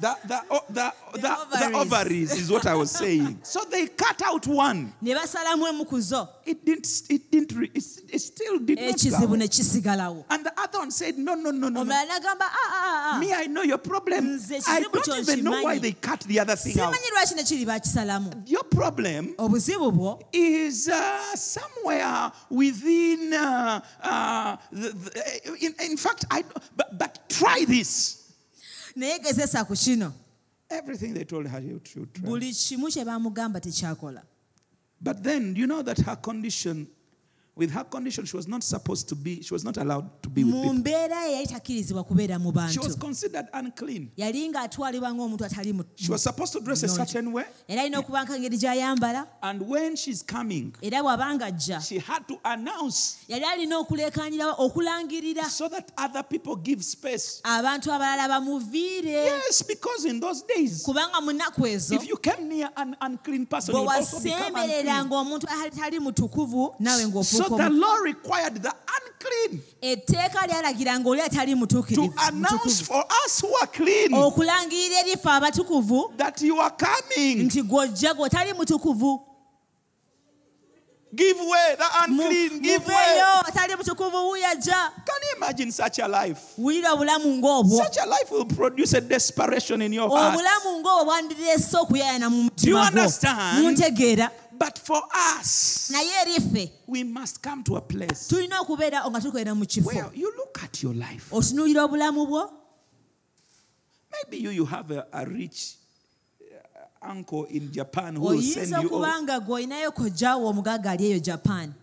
[SPEAKER 2] The, the, oh, the, the, the,
[SPEAKER 3] ovaries.
[SPEAKER 2] ovaries is what I was saying. So they cut out one.
[SPEAKER 3] ne basalamu emu ku zo
[SPEAKER 2] It didn't, it didn't, re- it, it still did not go. And the other one said, No, no, no, no, no.
[SPEAKER 3] "Ah, ah, ah,
[SPEAKER 2] Me, I know your problem. I don't even know why they cut the other thing out.
[SPEAKER 3] simanyi lwaki ne kiri
[SPEAKER 2] Your problem is uh, somewhere within. Uh, uh, the, the, in, in fact, I. But, but try this.
[SPEAKER 3] Naye gezesa ku kino
[SPEAKER 2] Everything they told her you should try.
[SPEAKER 3] buli kimu kye bamugamba tekyakola
[SPEAKER 2] But then you know that her condition, with her condition, she was not supposed to be. She was not allowed to be with
[SPEAKER 3] mu
[SPEAKER 2] people.
[SPEAKER 3] mbeera ye takkirizibwa kubeera mu
[SPEAKER 2] She was considered unclean.
[SPEAKER 3] yali ng'atwalibwa ng'omuntu atali mu-
[SPEAKER 2] She was supposed to dress a certain way,
[SPEAKER 3] era alina okuba nka ngeri gy'ayambala
[SPEAKER 2] and when she's coming,
[SPEAKER 3] era bw'abanga ajja
[SPEAKER 2] she had to announce
[SPEAKER 3] yali alina okuleekaanira okulangirira
[SPEAKER 2] so that other people give space.
[SPEAKER 3] abantu abalala bamuviire
[SPEAKER 2] Yes, because in those days,
[SPEAKER 3] kubanga mu nnaku ezo
[SPEAKER 2] if you came near an unclean person,
[SPEAKER 3] bwe
[SPEAKER 2] you would also become
[SPEAKER 3] wasembereranga omuntu atali mutukuvu nawe
[SPEAKER 2] So the law required the unclean
[SPEAKER 3] etteeka lyalagiranga oli atali
[SPEAKER 2] to
[SPEAKER 3] mutuukirivu
[SPEAKER 2] announce for us who are clean
[SPEAKER 3] okulangirira erife abatukuvu
[SPEAKER 2] that you are coming.
[SPEAKER 3] nti gw'ojja gw'otali mutukuvu
[SPEAKER 2] Give way, the unclean, give way.
[SPEAKER 3] atali
[SPEAKER 2] Can you imagine such a life?
[SPEAKER 3] wulira obulamu ng'obwo
[SPEAKER 2] Such a life will produce a desperation in your heart.
[SPEAKER 3] obulamu ng'obwo bwandireese okuyayana mu
[SPEAKER 2] Do you understand? But for us,
[SPEAKER 3] naye eri ffe
[SPEAKER 2] we must come to a place
[SPEAKER 3] tulina okubeera nga tukolera mu kifo
[SPEAKER 2] where you look at your life.
[SPEAKER 3] otunuulira obulamu bwo
[SPEAKER 2] Maybe you, you have a, a rich uh, uncle in Japan who will
[SPEAKER 3] oyinza
[SPEAKER 2] send you.
[SPEAKER 3] okuba
[SPEAKER 2] all-
[SPEAKER 3] nga gwe olinayo kojjaawo omugagga ali eyo japan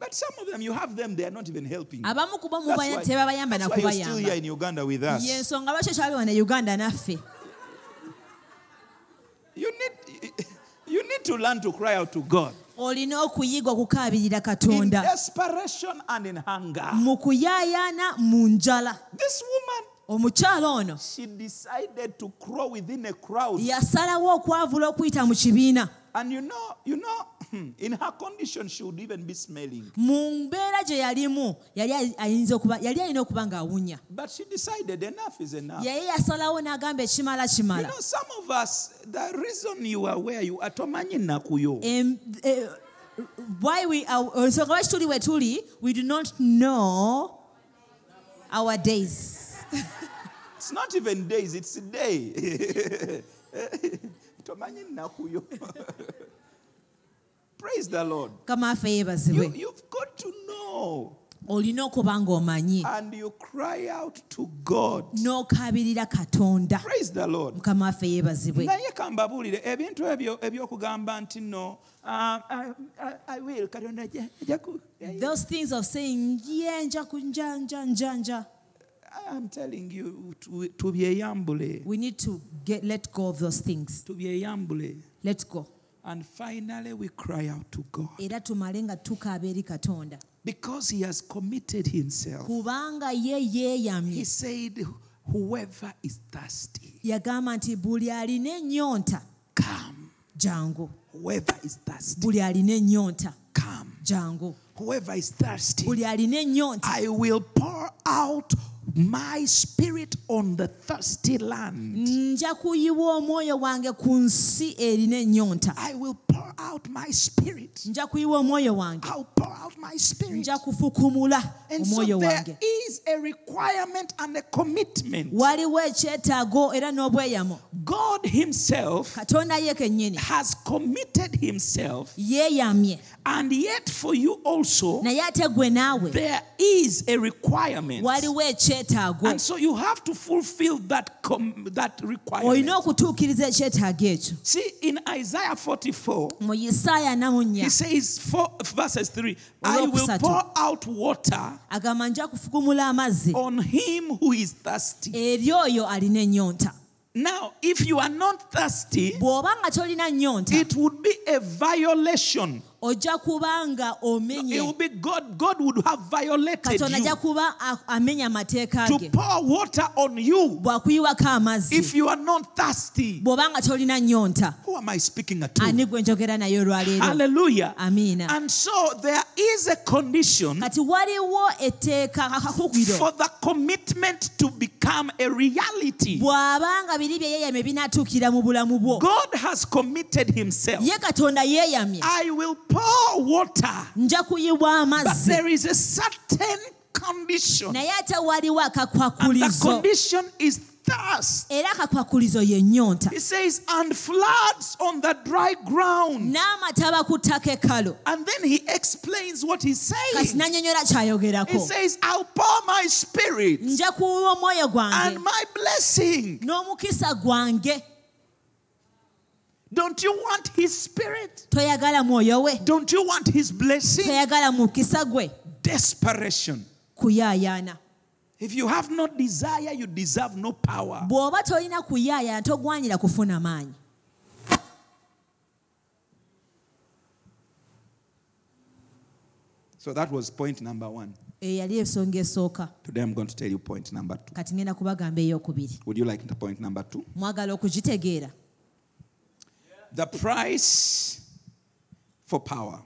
[SPEAKER 2] But some of them, you have them, they are not even helping. you.
[SPEAKER 3] abamu kuba
[SPEAKER 2] That's why,
[SPEAKER 3] tebabayamba
[SPEAKER 2] that's why you're still here
[SPEAKER 3] nakubayamba
[SPEAKER 2] in Uganda with us.
[SPEAKER 3] yensonga lwaki ekyali wana uganda naffe
[SPEAKER 2] You need, need to learn to cry out to God.
[SPEAKER 3] olina okuyiga okukaabirira
[SPEAKER 2] In
[SPEAKER 3] katonda
[SPEAKER 2] desperation and in hunger.
[SPEAKER 3] mu kuyaayaana mu njala
[SPEAKER 2] This woman,
[SPEAKER 3] omukyala ono
[SPEAKER 2] she decided to crawl within a crowd.
[SPEAKER 3] yasalawo okwavula okuyita mu kibiina
[SPEAKER 2] And you know, you know, in her condition, she would even be smelling.
[SPEAKER 3] mu mbeera gye yalimu yali ayinza okuba yali alina okuba ng'awunya
[SPEAKER 2] But she decided enough is enough.
[SPEAKER 3] yaye yasalawo n'agamba ekimala
[SPEAKER 2] You
[SPEAKER 3] kimala
[SPEAKER 2] know, some of us, the reason you are where you are, tomanyi nakuyo.
[SPEAKER 3] Em- eh, why we are ensonga lwaki tuli we tuli we do not know our days
[SPEAKER 2] It's not even days, it's day. tomanyi nakuyo. Praise the Lord.
[SPEAKER 3] kamaafe
[SPEAKER 2] You, you've got to know.
[SPEAKER 3] olina okuba ng'omanyi
[SPEAKER 2] And you cry out to God.
[SPEAKER 3] n'okabirira katonda.
[SPEAKER 2] Praise the Lord.
[SPEAKER 3] mukamaafe yeebazibwe
[SPEAKER 2] naye kambabuulire ebintu ebyo ebyokugamba nti no ah, I- I- I will katonda ajja- ajja ku-
[SPEAKER 3] those things of saying ye nja ku nja nja nja
[SPEAKER 2] I'm telling you tu- tubyeyambule
[SPEAKER 3] we need to get let go of those things.
[SPEAKER 2] To be tubyeyambule
[SPEAKER 3] let go
[SPEAKER 2] and finally we cry out to God.
[SPEAKER 3] Era tumale nga tukaaba eri katonda.
[SPEAKER 2] Because he has committed himself.
[SPEAKER 3] Kubanga ye yeeyamye
[SPEAKER 2] he said whoever is thirsty
[SPEAKER 3] yagamba nti buli alina ennyonta
[SPEAKER 2] come.
[SPEAKER 3] jangu
[SPEAKER 2] whoever is thirsty
[SPEAKER 3] buli alina ennyonta
[SPEAKER 2] come.
[SPEAKER 3] jangu
[SPEAKER 2] whoever is thirsty
[SPEAKER 3] buli alina ennyonta
[SPEAKER 2] I will pour out my spirit on the thirsty land.
[SPEAKER 3] Nja kuyiwa omwoyo wange ku nsi erina ennyonta.
[SPEAKER 2] I will out my spirit.
[SPEAKER 3] nja kuyiwa omwoyo wange
[SPEAKER 2] I'll pour out my spirit.
[SPEAKER 3] nja kufukumula
[SPEAKER 2] And so there is a requirement and a commitment.
[SPEAKER 3] waliwo ekyetaago era n'obweyamo
[SPEAKER 2] God Himself
[SPEAKER 3] katonda ye kennyini
[SPEAKER 2] has committed Himself,
[SPEAKER 3] yeeyamye
[SPEAKER 2] and yet for you also,
[SPEAKER 3] naye ate gwe naawe
[SPEAKER 2] there is a requirement.
[SPEAKER 3] waliwo ekyetaago
[SPEAKER 2] And so you have to fulfill that, com- that requirement.
[SPEAKER 3] olina okutuukiriza ekyetaago ekyo
[SPEAKER 2] See, in Isaiah 44,
[SPEAKER 3] mu isaaya namunya
[SPEAKER 2] he says, four, verses 3, I will pour out water
[SPEAKER 3] agamba nja kufukumula amazzi
[SPEAKER 2] on him who is thirsty.
[SPEAKER 3] eri oyo alina ennyonta
[SPEAKER 2] Now, if you are not thirsty,
[SPEAKER 3] bw'oba nga tolina nnyonta
[SPEAKER 2] it would be a violation.
[SPEAKER 3] Ojja kuba nga
[SPEAKER 2] It
[SPEAKER 3] omenye
[SPEAKER 2] be God. God would have violated
[SPEAKER 3] katonda
[SPEAKER 2] you
[SPEAKER 3] ajja kuba amenya amateeka
[SPEAKER 2] to
[SPEAKER 3] ge
[SPEAKER 2] pour water on you
[SPEAKER 3] bwakuyiwako amazzi
[SPEAKER 2] if you are not thirsty.
[SPEAKER 3] bw'oba nga tolina nnyonta
[SPEAKER 2] Who am I speaking to?
[SPEAKER 3] ani gwe njogera naye olwaleero
[SPEAKER 2] Hallelujah.
[SPEAKER 3] amiina
[SPEAKER 2] And so there is a condition
[SPEAKER 3] kati waliwo etteeka kakakugiro
[SPEAKER 2] for the commitment to become a reality.
[SPEAKER 3] bw'aba nga biri bye yeeyamye binaatuukira mu bulamu bwo
[SPEAKER 2] God has committed himself.
[SPEAKER 3] ye katonda yeeyamye
[SPEAKER 2] I will pour water, but there is a certain condition.
[SPEAKER 3] naye ate waliwo
[SPEAKER 2] And the condition is thirst.
[SPEAKER 3] era akakwakulizo ye
[SPEAKER 2] He says, and floods on the dry ground.
[SPEAKER 3] n'amataba ku ttaka ekkalu
[SPEAKER 2] And then he explains what he's
[SPEAKER 3] kasi
[SPEAKER 2] saying.
[SPEAKER 3] nannyonnyola
[SPEAKER 2] He
[SPEAKER 3] kyayogerako
[SPEAKER 2] says, I'll pour my spirit
[SPEAKER 3] nja kuwa omwoyo gwange
[SPEAKER 2] and my blessing.
[SPEAKER 3] n'omukisa gwange
[SPEAKER 2] Don't you want his spirit?
[SPEAKER 3] toyagala mwoyo we
[SPEAKER 2] Don't you want his blessing?
[SPEAKER 3] toyagala mukisa gwe
[SPEAKER 2] Desperation.
[SPEAKER 3] kuyaayaana
[SPEAKER 2] If you have no desire, you deserve no power.
[SPEAKER 3] bw'oba tolina kuyaayaana togwanira kufuna maanyi
[SPEAKER 2] So that was point number one.
[SPEAKER 3] eyo yali ensonga esooka
[SPEAKER 2] Today I'm going to tell you point number two.
[SPEAKER 3] kati ngenda kubagamba ey'okubiri
[SPEAKER 2] Would you like the point number two?
[SPEAKER 3] mwagala okugitegeera
[SPEAKER 2] The price for power.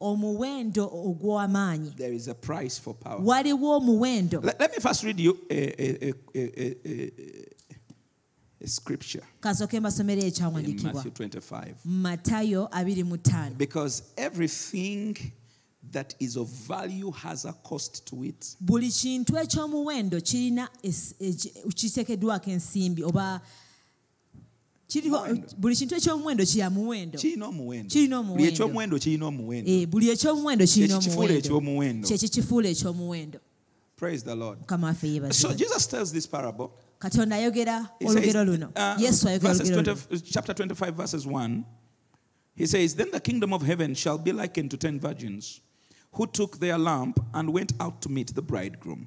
[SPEAKER 3] omuwendo ogw'amaanyi
[SPEAKER 2] There is a price for power.
[SPEAKER 3] waliwo omuwendo
[SPEAKER 2] Let, let me first read you a, a, a, a, a, a scripture
[SPEAKER 3] kasooke
[SPEAKER 2] in
[SPEAKER 3] ekyawandiikibwa
[SPEAKER 2] Matthew 25.
[SPEAKER 3] mu matayo 25
[SPEAKER 2] Because everything that is of value has a cost to it.
[SPEAKER 3] buli kintu ekyomuwendo kirina es- eki- kiteekeddwako ensimbi oba. Buli kintu ekyomuwendo kya muwendo?
[SPEAKER 2] Kirina omuwendo.
[SPEAKER 3] Kirina
[SPEAKER 2] buli
[SPEAKER 3] omuwendo.
[SPEAKER 2] ekyomuwendo kirina omuwendo.
[SPEAKER 3] Eh, buli ekyomuwendo kirina
[SPEAKER 2] Kyekikifuula
[SPEAKER 3] omuwendo.
[SPEAKER 2] ekyomuwendo.
[SPEAKER 3] kyekikifuula ekyomuwendo
[SPEAKER 2] praise the lord. So jesus tells this parable.
[SPEAKER 3] Katonda ayogera olugero luno.
[SPEAKER 2] uh,
[SPEAKER 3] yesu ayogera
[SPEAKER 2] verses 20 chapter 25 verses 1 he says then the kingdom of heaven shall be likened to ten virgins who took their lamp and went out to meet the bridegroom.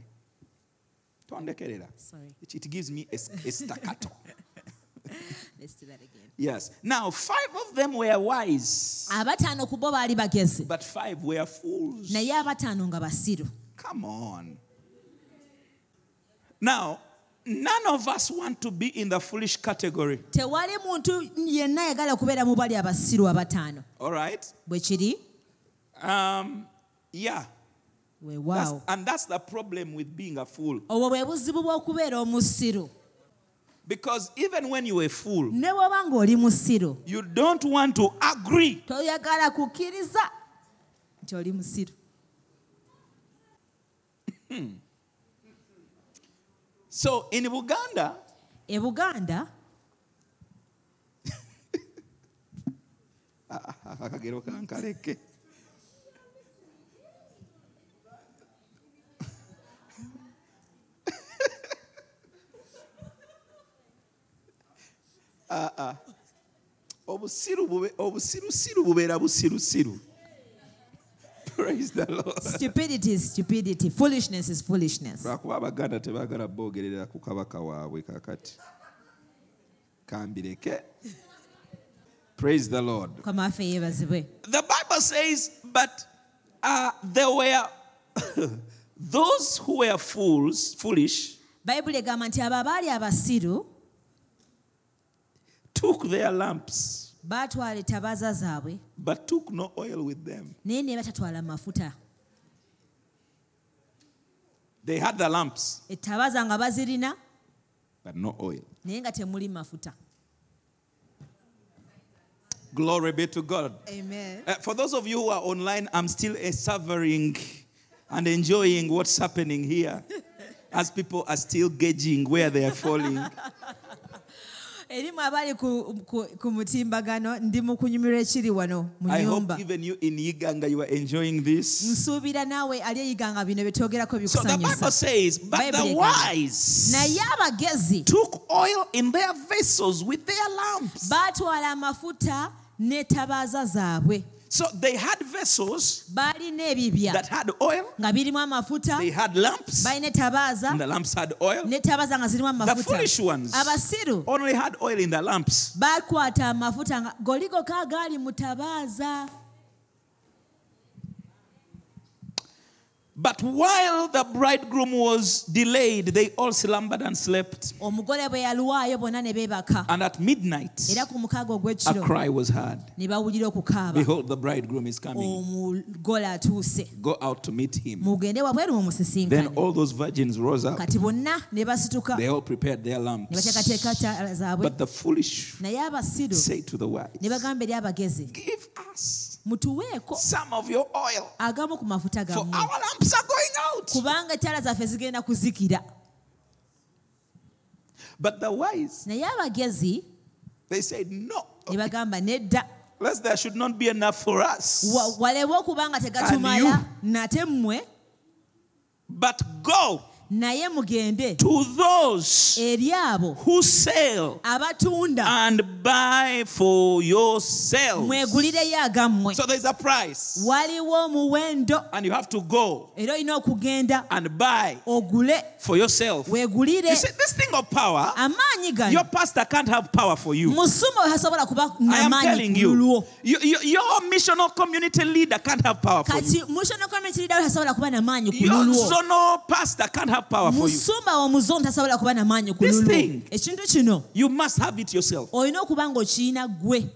[SPEAKER 2] Tondekerera.
[SPEAKER 3] Sorry.
[SPEAKER 2] it, it gives me a, a staccato
[SPEAKER 3] Let's do that again.
[SPEAKER 2] yes now five of them were wise
[SPEAKER 3] abataano ku bo baali bagezi
[SPEAKER 2] but five were fools
[SPEAKER 3] naye abataano nga basiru
[SPEAKER 2] Come on. Now, none of us want to be in the foolish category.
[SPEAKER 3] tewali muntu yenna yagala kubeera mu bali abasiru abataano
[SPEAKER 2] All right?
[SPEAKER 3] bwe kiri
[SPEAKER 2] Um, yeah. That's,
[SPEAKER 3] weewaawo
[SPEAKER 2] and that's the problem with being a fool.
[SPEAKER 3] obwo bwe buzibu bw'okubeera omusiru
[SPEAKER 2] Because even when you're a fool,
[SPEAKER 3] ne bw'oba ng'oli musiru
[SPEAKER 2] you don't want to agree.
[SPEAKER 3] toyagala kukkiriza nti oli musiru
[SPEAKER 2] So in Uganda,
[SPEAKER 3] e buganda
[SPEAKER 2] akagero kankaleke. Ah, ah. bube- obusirusiru bubeera busirusiru praise the lord.
[SPEAKER 3] Stupidity is stupidity. Foolishness is foolishness.
[SPEAKER 2] Lwakuba abaganda tebaagala boogerera ku kabaka waabwe kakati kambireke. Praise the lord. The Bible says, but uh, there were those who were fools, foolish,
[SPEAKER 3] bayibuli egamba nti abo abaali abasiru
[SPEAKER 2] took their lamps,
[SPEAKER 3] baatwala zaabwe
[SPEAKER 2] but took no oil with them.
[SPEAKER 3] naye ne batatwala mafuta
[SPEAKER 2] They had the lamps,
[SPEAKER 3] ettabaaza nga bazirina
[SPEAKER 2] but no oil.
[SPEAKER 3] naye nga temuli mafuta
[SPEAKER 2] Glory be to God.
[SPEAKER 3] Amen.
[SPEAKER 2] Uh, for those of you who are online, I'm still uh, savoring and enjoying what's happening here as people are still gauging where they are falling.
[SPEAKER 3] erimu abali ku, mutimbagano ndi mu kunyumirwa ekiri wano mu
[SPEAKER 2] I
[SPEAKER 3] nyumba
[SPEAKER 2] hope even you in Iganga, you are enjoying this.
[SPEAKER 3] nsuubira naawe ali eyiganga bino byetwogerako
[SPEAKER 2] So the Bible
[SPEAKER 3] bikusanyusa
[SPEAKER 2] says, but
[SPEAKER 3] Bible
[SPEAKER 2] the wise
[SPEAKER 3] abagezi
[SPEAKER 2] took oil in their vessels with their lamps.
[SPEAKER 3] baatwala amafuta n'ettabaaza zaabwe
[SPEAKER 2] So they had vessels
[SPEAKER 3] ebibya
[SPEAKER 2] that had oil,
[SPEAKER 3] nga birimu amafuta
[SPEAKER 2] they had lamps,
[SPEAKER 3] balina
[SPEAKER 2] and the lamps had oil.
[SPEAKER 3] n'ettabaaza nga zirimu
[SPEAKER 2] The
[SPEAKER 3] amafuta
[SPEAKER 2] foolish ones
[SPEAKER 3] abasiru
[SPEAKER 2] only had oil in the lamps.
[SPEAKER 3] bakwata amafuta nga goligo kaagaali mu tabaaza
[SPEAKER 2] But while the bridegroom was delayed, they all slumbered and slept.
[SPEAKER 3] omugole bwe yaluwaayo bonna ne beebaka
[SPEAKER 2] And at midnight,
[SPEAKER 3] era ku mukaaga
[SPEAKER 2] a cry was heard
[SPEAKER 3] ne bawulira okukaaba
[SPEAKER 2] Behold, the bridegroom is coming. Go out to meet him. Then all those virgins rose up.
[SPEAKER 3] kati bonna ne basituka
[SPEAKER 2] They all prepared their lamps.
[SPEAKER 3] Eh, zaabwe
[SPEAKER 2] But the foolish say to the wise,
[SPEAKER 3] bagamba eri abagezi
[SPEAKER 2] Give us
[SPEAKER 3] mutuweeko agamu ku mafuta gammwe kubanga ettaala zaffe zigenda kuzikira naye abagezi ne bagamba nedda
[SPEAKER 2] lest there should not be enough for us.
[SPEAKER 3] Walebo kubanga tegatumala nate mmwe.
[SPEAKER 2] But go.
[SPEAKER 3] Naye mugende
[SPEAKER 2] to those
[SPEAKER 3] eri abo
[SPEAKER 2] who sell
[SPEAKER 3] abatunda
[SPEAKER 2] and buy for yourselves.
[SPEAKER 3] mwegulireyo agammwe
[SPEAKER 2] So there's a price,
[SPEAKER 3] waliwo omuwendo
[SPEAKER 2] and you have to go
[SPEAKER 3] era olina okugenda
[SPEAKER 2] and buy
[SPEAKER 3] ogule
[SPEAKER 2] for yourself.
[SPEAKER 3] weegulire
[SPEAKER 2] You see, this thing of power,
[SPEAKER 3] amaanyi
[SPEAKER 2] your pastor can't have power for you.
[SPEAKER 3] musuma tasobola kuba
[SPEAKER 2] I am telling you, you, you, your missional community leader can't have power for you.
[SPEAKER 3] kati musono community leader tasobola kuba namaanyi ku
[SPEAKER 2] Your zonal pastor can't have power for you.
[SPEAKER 3] musumba omuzondo tasobola kuba namaanyi ku
[SPEAKER 2] This thing.
[SPEAKER 3] ekintu kino
[SPEAKER 2] You must have it yourself.
[SPEAKER 3] olina okuba ng'okiyina gwe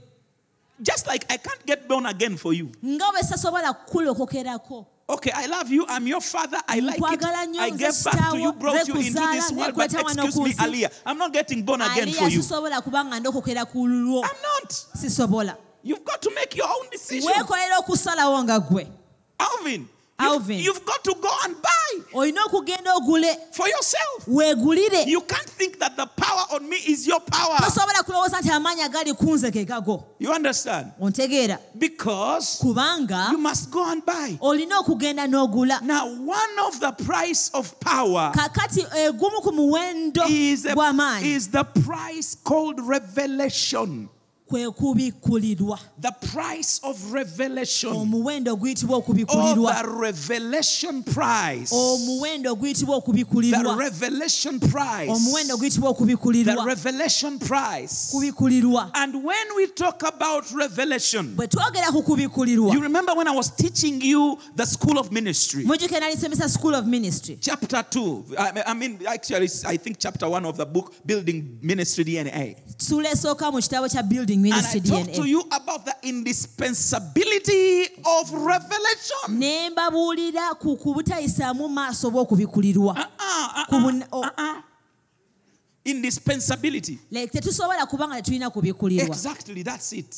[SPEAKER 2] Just like I can't get born again for you.
[SPEAKER 3] nga bwe sasobola kukulokokerako
[SPEAKER 2] Okay, I love you. I'm your father. I like it.
[SPEAKER 3] Nkwagala nnyo,
[SPEAKER 2] I
[SPEAKER 3] nze
[SPEAKER 2] gave back to you,
[SPEAKER 3] kitaawo,
[SPEAKER 2] brought you into this world. But
[SPEAKER 3] wano
[SPEAKER 2] excuse me,
[SPEAKER 3] nsi.
[SPEAKER 2] Aliyah, I'm not getting born again for
[SPEAKER 3] aliya
[SPEAKER 2] you.
[SPEAKER 3] sisobola kuba nga ndokokera ku lulwo
[SPEAKER 2] I'm not.
[SPEAKER 3] sisobola
[SPEAKER 2] You've got to make your own decision.
[SPEAKER 3] weekolera okusalawo nga gwe
[SPEAKER 2] I've Alvin, you- you've got to go and buy
[SPEAKER 3] olina okugenda ogule
[SPEAKER 2] for yourself. You can't think that the power on me is your power.
[SPEAKER 3] tosobola kulowooza nti amaanyi agali kunze ke
[SPEAKER 2] You understand? Because
[SPEAKER 3] kubanga
[SPEAKER 2] you must go and buy.
[SPEAKER 3] olina okugenda n'ogula
[SPEAKER 2] Now, one of the price of power
[SPEAKER 3] kakati eh, egumu ku
[SPEAKER 2] is, a- is the price called revelation. The price of revelation.
[SPEAKER 3] omuwendo oguyitibwa
[SPEAKER 2] Oh,
[SPEAKER 3] okubikkulirwa
[SPEAKER 2] the revelation price.
[SPEAKER 3] omuwendo
[SPEAKER 2] The revelation price.
[SPEAKER 3] omuwendo
[SPEAKER 2] The revelation price.
[SPEAKER 3] kubikkulirwa
[SPEAKER 2] And when we talk about revelation,
[SPEAKER 3] bwe twogera ku kubikkulirwa
[SPEAKER 2] you remember when I was teaching you the school of ministry,
[SPEAKER 3] mujjuke nali nsomesa school of ministry
[SPEAKER 2] chapter 2. I I mean, actually, I think chapter 1 of the book, Building Ministry DNA.
[SPEAKER 3] ssuula esooka mu kitabo kya building
[SPEAKER 2] And I
[SPEAKER 3] ministry
[SPEAKER 2] talked to
[SPEAKER 3] dna
[SPEAKER 2] you about the indispensability of revelation.
[SPEAKER 3] ne mbabuulira ku kubutayisaamu maaso bw'okubikkulirwa
[SPEAKER 2] Uh-uh, ah, ah, ah,
[SPEAKER 3] Ku
[SPEAKER 2] uh-uh,
[SPEAKER 3] bun- o-
[SPEAKER 2] uh-uh. Indispensability.
[SPEAKER 3] like tetusobola kuba nga tetulina kubikkulirwa
[SPEAKER 2] Exactly, that's it.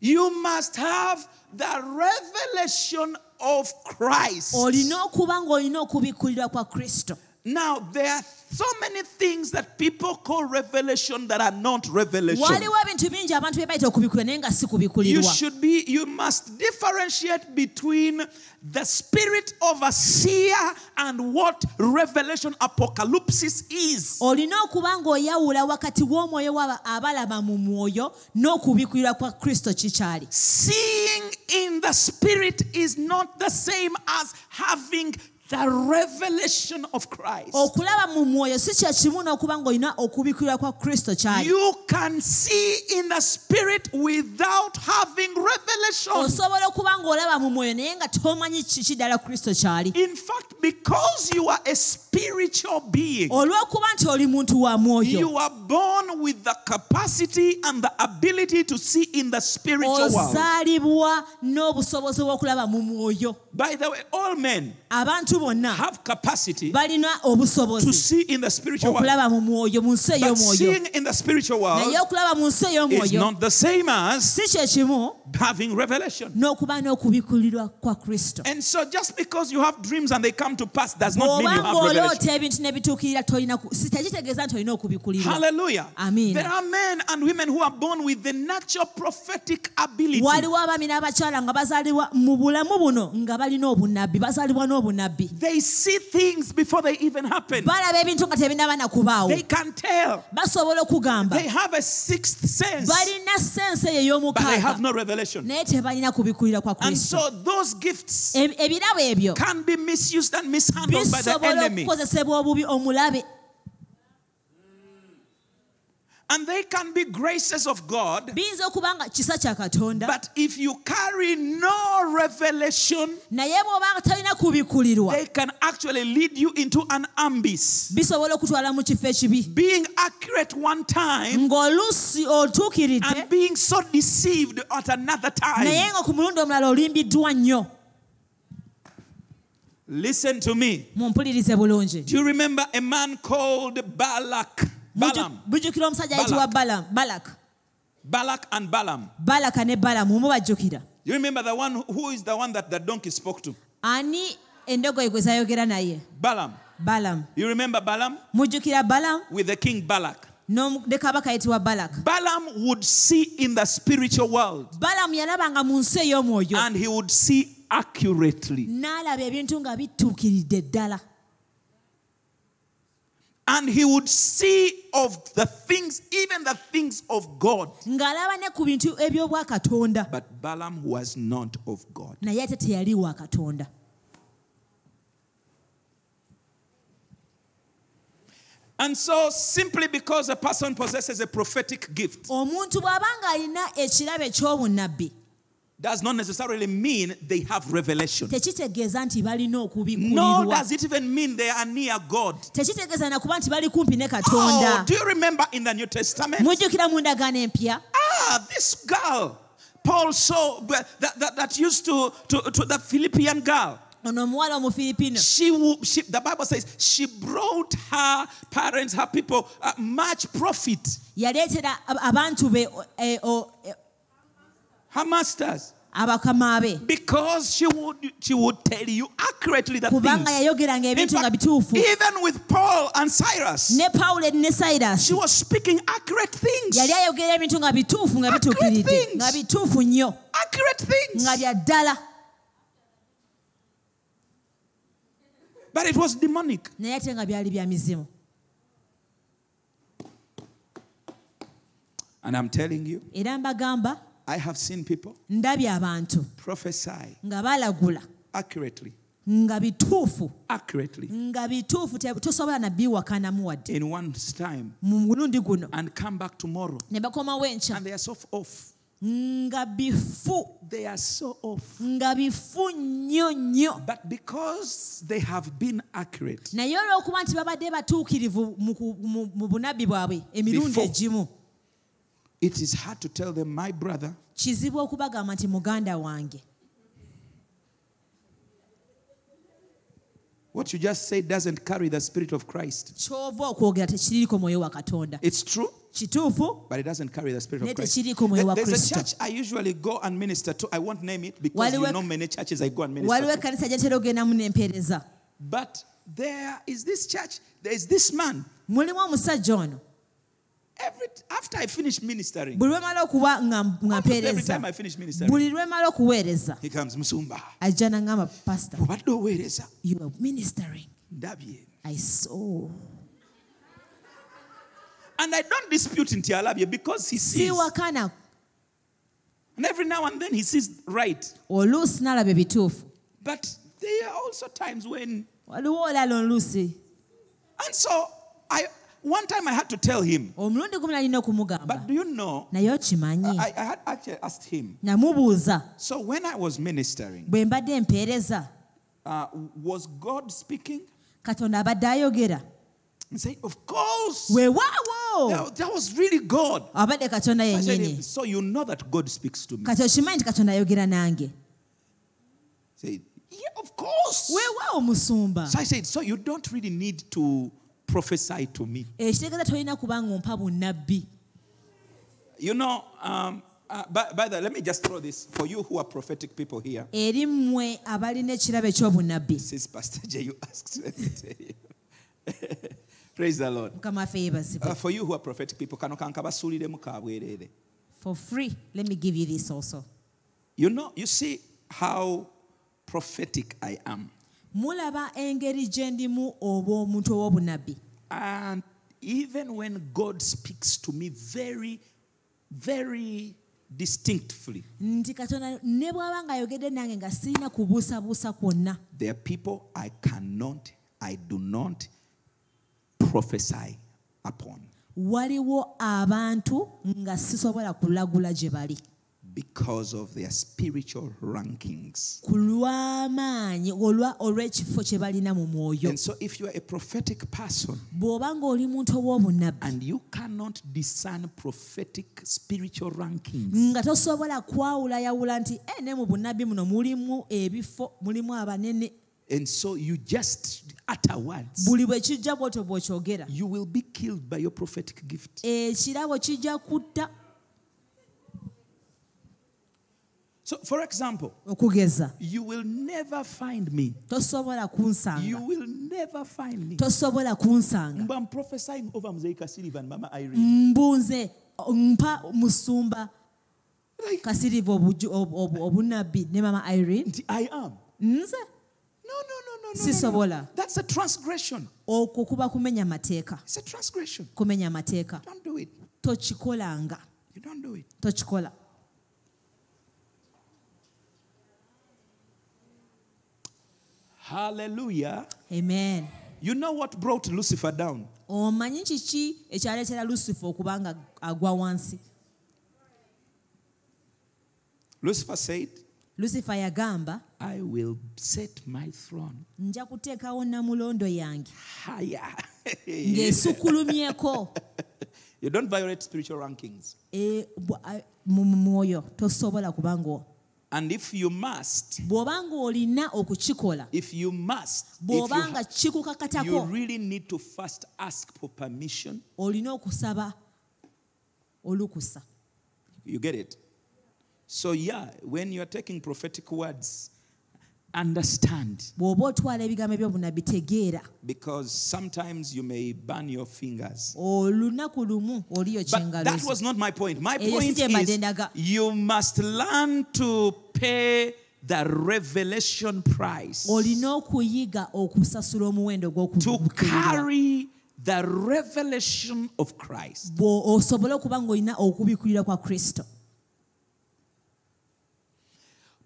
[SPEAKER 2] You must have the revelation of Christ.
[SPEAKER 3] olina okuba ng'olina okubikkulirwa kwa kristo
[SPEAKER 2] Now, there are so many things that people call revelation that are not revelation.
[SPEAKER 3] waliwo ebintu bingi abantu bye bayita okubikkulirwa naye nga si
[SPEAKER 2] You should be, you must differentiate between the spirit of a seer and what revelation apocalypse is.
[SPEAKER 3] olina okuba ng'oyawula wakati w'omwoyo w'aba abalaba mu mwoyo n'okubikkulirwa kwa kristo kikyali
[SPEAKER 2] Seeing in the spirit is not the same as having the revelation of Christ.
[SPEAKER 3] okulaba mu mwoyo si kye kimu n'okuba ng'olina okubikkulirwa kwa kristo kyali
[SPEAKER 2] You can see in the spirit without having revelation.
[SPEAKER 3] osobola okuba ng'olaba mu mwoyo naye nga tomanyi kiki ddala kristo kyali
[SPEAKER 2] In fact, because you are a spiritual being,
[SPEAKER 3] olw'okuba nti oli muntu wa mwoyo
[SPEAKER 2] you are born with the capacity and the ability to see in the spiritual world.
[SPEAKER 3] ozaalibwa n'obusobozi bw'okulaba mu mwoyo
[SPEAKER 2] By the way, all men
[SPEAKER 3] abantu bonna
[SPEAKER 2] have capacity
[SPEAKER 3] balina
[SPEAKER 2] to see in the spiritual world.
[SPEAKER 3] okulaba mu mwoyo mu nsi ey'omwoyo
[SPEAKER 2] seeing in the spiritual world
[SPEAKER 3] naye okulaba mu nsi
[SPEAKER 2] is
[SPEAKER 3] ey'omwoyo
[SPEAKER 2] not the same as
[SPEAKER 3] si kye kimu
[SPEAKER 2] having revelation.
[SPEAKER 3] n'okuba n'okubikkulirwa kwa kristo
[SPEAKER 2] And so, just because you have dreams and they come to pass does not mean you have revelation.
[SPEAKER 3] ebintu ne bituukirira tolina tekitegeeza nti olina
[SPEAKER 2] Hallelujah.
[SPEAKER 3] Amen.
[SPEAKER 2] There are men and women who are born with the natural prophetic ability.
[SPEAKER 3] waliwo abaami n'abakyala nga bazaalibwa mu bulamu buno nga balina obunnabbi bazaalibwa n'obunnabbi
[SPEAKER 2] They see things before they even happen.
[SPEAKER 3] balaba ebintu nga tebinaba na kubaawo
[SPEAKER 2] They can tell.
[SPEAKER 3] basobola okugamba
[SPEAKER 2] They have a sixth sense,
[SPEAKER 3] balina sense eyo
[SPEAKER 2] but they have
[SPEAKER 3] ey'omukaaga
[SPEAKER 2] no revelation.
[SPEAKER 3] naye tebalina kubikkulirwa kwa
[SPEAKER 2] And
[SPEAKER 3] kristo
[SPEAKER 2] so those gifts
[SPEAKER 3] ebirabo ebyo
[SPEAKER 2] can be misused and mishandled by the
[SPEAKER 3] bisobola
[SPEAKER 2] enemy.
[SPEAKER 3] okukozesebwa obubi omulabe
[SPEAKER 2] And they can be graces of God.
[SPEAKER 3] biyinza okuba nga kisa kya katonda
[SPEAKER 2] But if you carry no revelation,
[SPEAKER 3] naye bw'oba nga talina kubikkulirwa
[SPEAKER 2] they can actually lead you into an abyss.
[SPEAKER 3] bisobola okutwala mu kifo ekibi
[SPEAKER 2] Being accurate one time and being so deceived at another time.
[SPEAKER 3] nga ku mulundi omulala olimbiddwa nnyo
[SPEAKER 2] Listen to me. Do you remember a man called Balak? Balaam.
[SPEAKER 3] bujjukira omusajja ayitibwa
[SPEAKER 2] Balak.
[SPEAKER 3] Balaam- balaka
[SPEAKER 2] Balak and Balaam.
[SPEAKER 3] balaka ne balamu mubajjukira
[SPEAKER 2] You remember the one who is the one that the donkey spoke to?
[SPEAKER 3] ani endogoyi gwe zayogera naye
[SPEAKER 2] Balaam.
[SPEAKER 3] balamu
[SPEAKER 2] You remember Balaam
[SPEAKER 3] mujjukira balamu
[SPEAKER 2] with the king Balak?
[SPEAKER 3] ne kabaka ayitibwa balaka
[SPEAKER 2] Balaam would see in the spiritual world
[SPEAKER 3] balamu yalabanga mu nsi ey'omwoyo
[SPEAKER 2] and he would see accurately.
[SPEAKER 3] n'alaba ebintu nga bituukiridde ddala
[SPEAKER 2] And he would see of the things, even the things of God.
[SPEAKER 3] ng'alaba ne ku bintu eby'obwakatonda
[SPEAKER 2] But Balaam was not of God.
[SPEAKER 3] naye ate teyali wa katonda
[SPEAKER 2] And so, simply because a person possesses a prophetic gift does not necessarily mean they have revelation.
[SPEAKER 3] tekitegeeza nti balina
[SPEAKER 2] Nor does it even mean they are near God.
[SPEAKER 3] tekitegeeza nakuba nti bali kumpi ne
[SPEAKER 2] Oh, do you remember in the New Testament?
[SPEAKER 3] mujjukira mu ndagaano empya
[SPEAKER 2] Ah, this girl, Paul saw that, that, that used to, to, to the Philippian girl.
[SPEAKER 3] ono omuwala omufiripino
[SPEAKER 2] She, she, the Bible says she brought her parents, her people, uh, much profit.
[SPEAKER 3] yaleetera ab- abantu be eh, eh,
[SPEAKER 2] Her masters. Because she would, she would tell you accurately the
[SPEAKER 3] kubanga
[SPEAKER 2] things.
[SPEAKER 3] yayogeranga ebintu nga bituufu
[SPEAKER 2] even with Paul and Silas,
[SPEAKER 3] ne pawulo ne sirasi
[SPEAKER 2] she was speaking accurate things.
[SPEAKER 3] yali ayogera ebintu nga bituufu nga
[SPEAKER 2] Accurate
[SPEAKER 3] bituukiridde
[SPEAKER 2] things.
[SPEAKER 3] nga bituufu nnyo
[SPEAKER 2] Accurate things.
[SPEAKER 3] nga bya ddala
[SPEAKER 2] But it was demonic.
[SPEAKER 3] naye ate nga byali bya mizimu
[SPEAKER 2] And I'm telling you,
[SPEAKER 3] era mbagamba
[SPEAKER 2] I have seen people
[SPEAKER 3] ndabye abantu.
[SPEAKER 2] prophesy
[SPEAKER 3] nga balagula.
[SPEAKER 2] accurately,
[SPEAKER 3] nga bituufu
[SPEAKER 2] accurately.
[SPEAKER 3] Nga bituufu tosobola nabbiwakanamu wadde
[SPEAKER 2] in one time.
[SPEAKER 3] Mu mulundi guno.
[SPEAKER 2] And come back tomorrow.
[SPEAKER 3] Ne bakomawo enkya
[SPEAKER 2] and they are so off.
[SPEAKER 3] nga bifu.
[SPEAKER 2] They are so off.
[SPEAKER 3] nga bifu nnyo nnyo.
[SPEAKER 2] But because they have been accurate,
[SPEAKER 3] naye olw'okuba nti babadde batuukirivu mu ku- mu mu bunabbi bwabwe emirundi egimu
[SPEAKER 2] it is hard to tell them, my brother,
[SPEAKER 3] kizibu okubagamba nti muganda wange
[SPEAKER 2] what you just said doesn't carry the spirit of Christ.
[SPEAKER 3] kyova okwogera tekiriiko mwoyo katonda
[SPEAKER 2] It's true, but it doesn't carry the spirit of Christ.
[SPEAKER 3] tekiriiko mwoyo wa
[SPEAKER 2] There- There's a church I usually go and minister to. I won't name it because you know many churches I go and minister to.
[SPEAKER 3] ekkanisa gyetera ogendamu n'empeereza
[SPEAKER 2] But there is this church, there is this man.
[SPEAKER 3] mulimu omusajja ono
[SPEAKER 2] Every after I finish ministering,
[SPEAKER 3] buli lwemala okuba nga nga
[SPEAKER 2] every time I finish ministering,
[SPEAKER 3] lwemala okuweereza
[SPEAKER 2] he comes, Musumba.
[SPEAKER 3] ajja nangamba pastor.
[SPEAKER 2] Obadde oweereza?
[SPEAKER 3] You are ministering.
[SPEAKER 2] Ndabye.
[SPEAKER 3] I saw.
[SPEAKER 2] And i don't dispute nti alabye because he sees. and every now and then he sees right.
[SPEAKER 3] Oluusi n'alaba ebituufu
[SPEAKER 2] but there are also times when
[SPEAKER 3] waliwo olala oluusi.
[SPEAKER 2] And so i one time i had to tell him.
[SPEAKER 3] Omulundi gumu nalina okumugamba.
[SPEAKER 2] But do you know?
[SPEAKER 3] Naye okimanyi.
[SPEAKER 2] I, I had actually asked him.
[SPEAKER 3] Namubuuza.
[SPEAKER 2] So when i was ministering
[SPEAKER 3] bwe mbadde mpeereza.
[SPEAKER 2] uh, was god speaking?
[SPEAKER 3] Katonda abadde ayogera.
[SPEAKER 2] He said of course.
[SPEAKER 3] Weewaawo
[SPEAKER 2] that, that was really god.
[SPEAKER 3] Abadde katonda
[SPEAKER 2] I said,
[SPEAKER 3] yennyini.
[SPEAKER 2] So you know that god speaks to me?
[SPEAKER 3] Kati okimanyi nti katonda ayogera nange?
[SPEAKER 2] He said yeah of course.
[SPEAKER 3] Weewaawo musumba.
[SPEAKER 2] So I said, so you don't really need to prophesy to me.
[SPEAKER 3] ekitegeeza tolina kuba nga bunnabbi
[SPEAKER 2] You know, um, uh, by, by the let me just throw this for you who are prophetic people here.
[SPEAKER 3] eri mmwe abalina ekirabo ekyobunnabbi
[SPEAKER 2] Since Pastor J, you asked, let me tell you. Praise the Lord.
[SPEAKER 3] mukama waffe yeebazibwe
[SPEAKER 2] Uh, for you who are prophetic people, kano kankabasuuliremu ka bwereere.
[SPEAKER 3] for free let me give you this also
[SPEAKER 2] You know, you see how prophetic I am.
[SPEAKER 3] Mulaba engeri gye ndimu ow'obunnabbi
[SPEAKER 2] And even when God speaks to me very, very distinctly,
[SPEAKER 3] nti katonda ne bw'aba ng'ayogedde nange nga sirina kubuusabuusa kwonna.
[SPEAKER 2] There are people I cannot, I do not prophesy upon.
[SPEAKER 3] Waliwo abantu nga sisobola kulagula gye bali
[SPEAKER 2] because of their spiritual rankings.
[SPEAKER 3] ku lw'amaanyi olwa- olw'ekifo kye balina mu mwoyo
[SPEAKER 2] And so, if you are a prophetic person
[SPEAKER 3] bw'oba ng'oli muntu ow'obunnabbi
[SPEAKER 2] and you cannot discern prophetic spiritual rankings,
[SPEAKER 3] nga tosobola kwawulayawula nti "Eh, ne mu bunnabbi muno mulimu ebifo mulimu abanene
[SPEAKER 2] and so you just utter words,
[SPEAKER 3] buli bwe kijja bwotyo bw'okyogera
[SPEAKER 2] you will be killed by your prophetic gift.
[SPEAKER 3] ekirabo kijja kutta
[SPEAKER 2] So, for example, you will never find me. You will never find me. I'm prophesying over Mzeika Sullivan, Mama Irene.
[SPEAKER 3] mbunze mpa musumba kasiriva obuju- obu- obu- obunnabbi ne mama irene
[SPEAKER 2] nti I am.
[SPEAKER 3] nze
[SPEAKER 2] No, no, no, no, no, no, no.
[SPEAKER 3] sisobola
[SPEAKER 2] That's a transgression.
[SPEAKER 3] okwo kuba kumenya mateeka
[SPEAKER 2] It's a transgression.
[SPEAKER 3] kumenya mateeka
[SPEAKER 2] Don't do it.
[SPEAKER 3] tokikolanga
[SPEAKER 2] You don't do it.
[SPEAKER 3] tokikola
[SPEAKER 2] Hallelujah.
[SPEAKER 3] amen
[SPEAKER 2] You know what brought Lucifer down?
[SPEAKER 3] omanyi kiki ekyaleetera lusifa okuba nga agwa wansi
[SPEAKER 2] Lucifer said,
[SPEAKER 3] lusifa yagamba
[SPEAKER 2] I will set my throne
[SPEAKER 3] nja kuteekawo namulondo yange ng'esukulumyeko
[SPEAKER 2] you don't violate spiritual rankings.
[SPEAKER 3] e, bwa- eh, a- mu mwoyo tosobola kuba nga
[SPEAKER 2] And if you must,
[SPEAKER 3] bw'oba ng'olina okukikola
[SPEAKER 2] if you must, if
[SPEAKER 3] bw'oba
[SPEAKER 2] you, you really need to first ask for permission.
[SPEAKER 3] olina okusaba olukusa
[SPEAKER 2] You get it? So, yeah, when you're taking prophetic words, understand
[SPEAKER 3] bw'oba otwala ebigambo eby'obunabbi tegeera
[SPEAKER 2] because sometimes you may burn your fingers.
[SPEAKER 3] olunaku lumu oliyo
[SPEAKER 2] But that was not my point. My point
[SPEAKER 3] si gye mbadde
[SPEAKER 2] is you must learn to pay the revelation price
[SPEAKER 3] olina okuyiga okusasula omuwendo
[SPEAKER 2] to carry the revelation of Christ.
[SPEAKER 3] bwo osobole okuba ng'olina okubikulira kwa kristo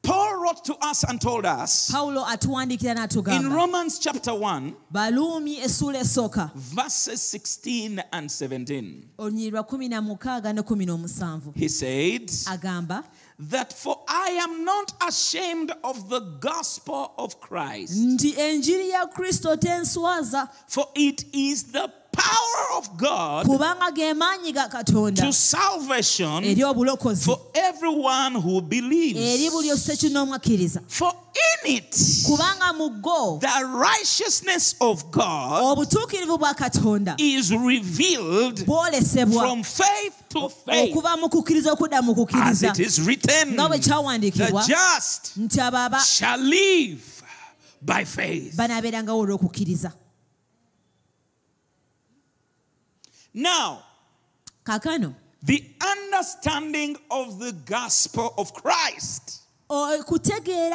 [SPEAKER 2] Paul wrote to us and told us in Romans chapter 1,
[SPEAKER 3] baluumi essuula esooka
[SPEAKER 2] verses 16 and 17.
[SPEAKER 3] olunyiri lwa kumi na mukaaga ne kumi n'omusanvu
[SPEAKER 2] He said,
[SPEAKER 3] agamba
[SPEAKER 2] That for I am not ashamed of the gospel of Christ,
[SPEAKER 3] nti enjiri ya kristo tenswaza
[SPEAKER 2] for it is the power of God
[SPEAKER 3] kubanga ge maanyi ga
[SPEAKER 2] to salvation for everyone who believes.
[SPEAKER 3] buli osekinoomu akkiriza
[SPEAKER 2] For in it, the righteousness of God
[SPEAKER 3] obutuukirivu bwa katonda
[SPEAKER 2] is revealed from faith to faith,
[SPEAKER 3] okuva mu kukkiriza okudda
[SPEAKER 2] as it is written, the just
[SPEAKER 3] nti abo aba
[SPEAKER 2] shall live by faith. Now,
[SPEAKER 3] kaakano
[SPEAKER 2] the understanding of the gospel of Christ
[SPEAKER 3] o-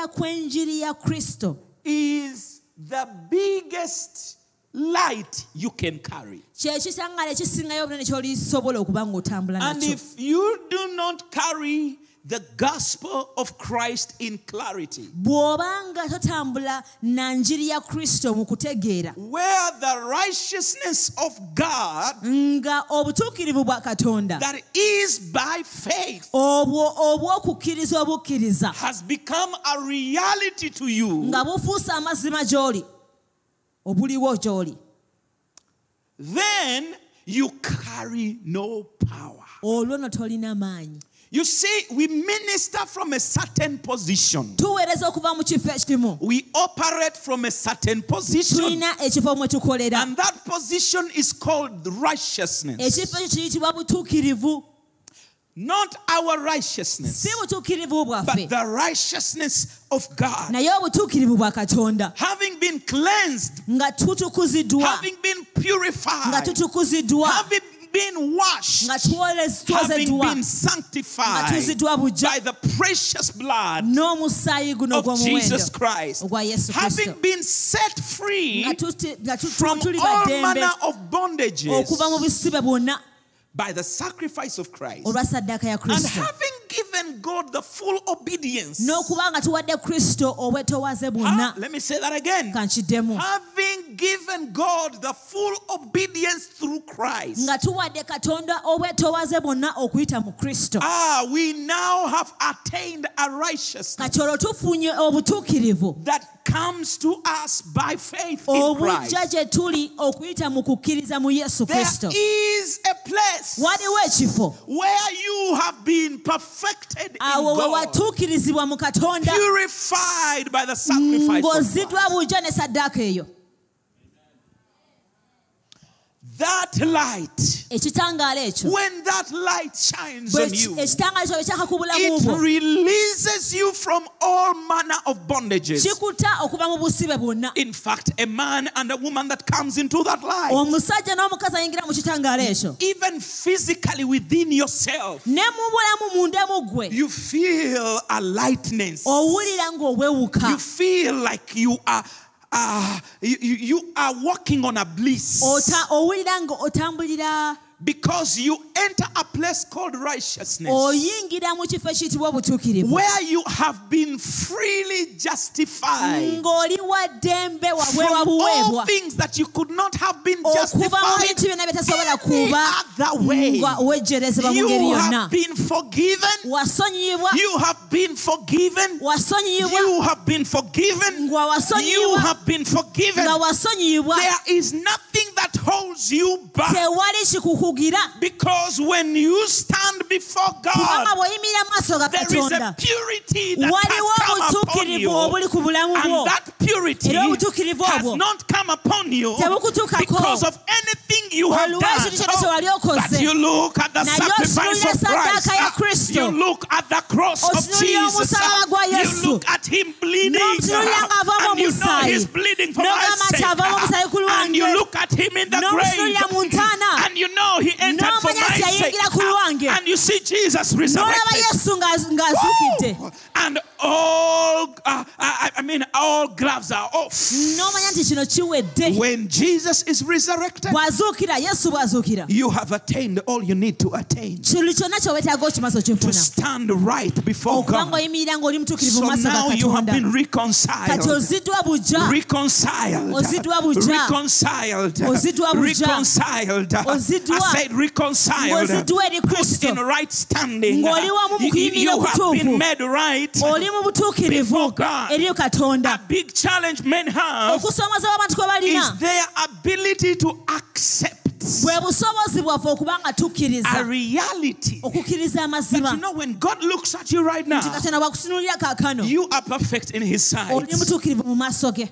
[SPEAKER 3] kw'enjiri ya kristo
[SPEAKER 2] is the biggest light you can carry.
[SPEAKER 3] kyekitangala ekisingayo obunene kyolisobola okuba ng'otambula
[SPEAKER 2] And if you do not carry the gospel of Christ in clarity,
[SPEAKER 3] bw'obanga totambula na njiri ya kristo mu kutegeera
[SPEAKER 2] where the righteousness of God
[SPEAKER 3] nga obutuukirivu bwa katonda
[SPEAKER 2] that is by faith has become a reality to you,
[SPEAKER 3] nga bufuuse amazima gy'oli obuliwo gy'oli.
[SPEAKER 2] Then you carry no power.
[SPEAKER 3] Olwo no tolina maanyi
[SPEAKER 2] You see, we minister from a certain position.
[SPEAKER 3] tuweereza okuva mu kifo ekirimu
[SPEAKER 2] We operate from a certain position.
[SPEAKER 3] tulina ekifo mwe tukolera
[SPEAKER 2] And that position is called righteousness.
[SPEAKER 3] ekifo ekyo kiyitibwa butuukirivu
[SPEAKER 2] Not our righteousness,
[SPEAKER 3] si butuukirivu bwaffe
[SPEAKER 2] but the righteousness of God.
[SPEAKER 3] naye obutuukirivu bwa katonda
[SPEAKER 2] Having been cleansed, having been purified, having been washed, having been sanctified by the precious blood of Jesus Christ, having been set free
[SPEAKER 3] nga tuti- nga tu-
[SPEAKER 2] from all manner of bondages
[SPEAKER 3] okuva mu busibe bwonna.
[SPEAKER 2] by the sacrifice of Christ,
[SPEAKER 3] olwa saddaaka ya
[SPEAKER 2] and having given God the full obedience.
[SPEAKER 3] n'okuba nga tuwadde kristo obwetowaze bwonna
[SPEAKER 2] let me say that again.
[SPEAKER 3] kankiddemu
[SPEAKER 2] Having given God the full obedience through Christ.
[SPEAKER 3] nga tuwadde katonda obwetowaze bwonna okuyita mu kristo
[SPEAKER 2] Ah, we now have attained a righteousness
[SPEAKER 3] kati olwo tufunye obutuukirivu
[SPEAKER 2] that comes to us by faith in Christ.
[SPEAKER 3] obujja tuli okuyita mu kukkiriza mu yesu kristo
[SPEAKER 2] is a place
[SPEAKER 3] waliwo ekifo
[SPEAKER 2] where you have been perfected in
[SPEAKER 3] awo we
[SPEAKER 2] God,
[SPEAKER 3] watuukirizibwa mu katonda
[SPEAKER 2] purified by the sacrifice of
[SPEAKER 3] ng'oziddwa
[SPEAKER 2] Christ.
[SPEAKER 3] bujja ne saddaaka eyo
[SPEAKER 2] That light, when that light shines on you,
[SPEAKER 3] ekitangaala ekyo bwe kyakakubulamu
[SPEAKER 2] it releases you from all manner of bondages.
[SPEAKER 3] kikuta okuva mu busibe bwonna
[SPEAKER 2] In fact, a man and a woman that comes into that light,
[SPEAKER 3] omusajja n'omukazi ayingira mu kitangaala ekyo
[SPEAKER 2] even physically within yourself,
[SPEAKER 3] ne mu bulamu munda mu gwe
[SPEAKER 2] you feel a lightness. You feel like you are. Ah, you, you you are walking on a bliss
[SPEAKER 3] Ota- owulira nga otambulira
[SPEAKER 2] because you enter a place called righteousness.
[SPEAKER 3] Oyingira mu kifo ekiyitibwa obutuukirivu
[SPEAKER 2] where you have been freely justified.
[SPEAKER 3] Ng'oli wa ddembe wabwe
[SPEAKER 2] from all things that you could not have been
[SPEAKER 3] okuva mu
[SPEAKER 2] justified
[SPEAKER 3] bintu byonna bitasobola
[SPEAKER 2] any
[SPEAKER 3] kuba
[SPEAKER 2] other way.
[SPEAKER 3] nga wejjerezebwa mu ngeri
[SPEAKER 2] You
[SPEAKER 3] yonna.
[SPEAKER 2] have been forgiven.
[SPEAKER 3] wasonyiyibwa
[SPEAKER 2] You have been forgiven.
[SPEAKER 3] wasonyiyibwa
[SPEAKER 2] You have been forgiven.
[SPEAKER 3] nga
[SPEAKER 2] You
[SPEAKER 3] wasonyiyibwa
[SPEAKER 2] have been forgiven.
[SPEAKER 3] nga wasonyiyibwa
[SPEAKER 2] There is nothing that holds you back.
[SPEAKER 3] Tewali
[SPEAKER 2] because when you stand before God,
[SPEAKER 3] bw'oyimirira mu maaso ga
[SPEAKER 2] there is a purity that has come upon you.
[SPEAKER 3] obuli ku bulamu bwo
[SPEAKER 2] And that purity has not come upon you because of anything you have done.
[SPEAKER 3] ekintu kyonna oh, kye wali okoze.
[SPEAKER 2] but you look at the sacrifice of Christ.
[SPEAKER 3] saddaaka ya Kristo.
[SPEAKER 2] You look at the cross of Jesus. You look at him bleeding. And you know he's bleeding for
[SPEAKER 3] N'ogamba
[SPEAKER 2] my
[SPEAKER 3] nti
[SPEAKER 2] sake.
[SPEAKER 3] avaamu omusaayi ku
[SPEAKER 2] And you look at him in the grave. Sake. And you see Jesus
[SPEAKER 3] n'olaba
[SPEAKER 2] resurrected.
[SPEAKER 3] yesu ng'azuukidde
[SPEAKER 2] And all, uh, I, I mean, all gloves are off.
[SPEAKER 3] n'omanya nti kino kiwedde
[SPEAKER 2] When Jesus is resurrected,
[SPEAKER 3] bw'azuukira yesu bw'azuukira
[SPEAKER 2] you have attained all you need to attain
[SPEAKER 3] kintu kyonna ky'oweetaaga okimaze
[SPEAKER 2] to stand right before
[SPEAKER 3] okuba
[SPEAKER 2] God.
[SPEAKER 3] ng'oyimirira ng'oli mutuukirivu
[SPEAKER 2] So
[SPEAKER 3] mu maaso ga
[SPEAKER 2] now you have been
[SPEAKER 3] kati
[SPEAKER 2] reconciled.
[SPEAKER 3] oziddwa
[SPEAKER 2] Reconciled.
[SPEAKER 3] Oziddwa.
[SPEAKER 2] Reconciled.
[SPEAKER 3] Oziddwa.
[SPEAKER 2] Reconciled. I said reconciled.
[SPEAKER 3] Eri
[SPEAKER 2] Put
[SPEAKER 3] Kristo.
[SPEAKER 2] in right standing.
[SPEAKER 3] Ng'oli wamu mu
[SPEAKER 2] You,
[SPEAKER 3] kuyimirira
[SPEAKER 2] have been made right.
[SPEAKER 3] oli mu butuukirivu
[SPEAKER 2] Before God.
[SPEAKER 3] katonda
[SPEAKER 2] A big challenge men have
[SPEAKER 3] abantu kwe
[SPEAKER 2] is
[SPEAKER 3] balina
[SPEAKER 2] their ability to accept
[SPEAKER 3] bwe busobozi bwaffe okuba nga
[SPEAKER 2] a
[SPEAKER 3] tukkiriza
[SPEAKER 2] reality.
[SPEAKER 3] okukkiriza amazima
[SPEAKER 2] you know, when God looks at you right now,
[SPEAKER 3] nti katonda bwakutunuulira kaakano
[SPEAKER 2] you are perfect in His sight.
[SPEAKER 3] oli mutuukirivu mu maaso ge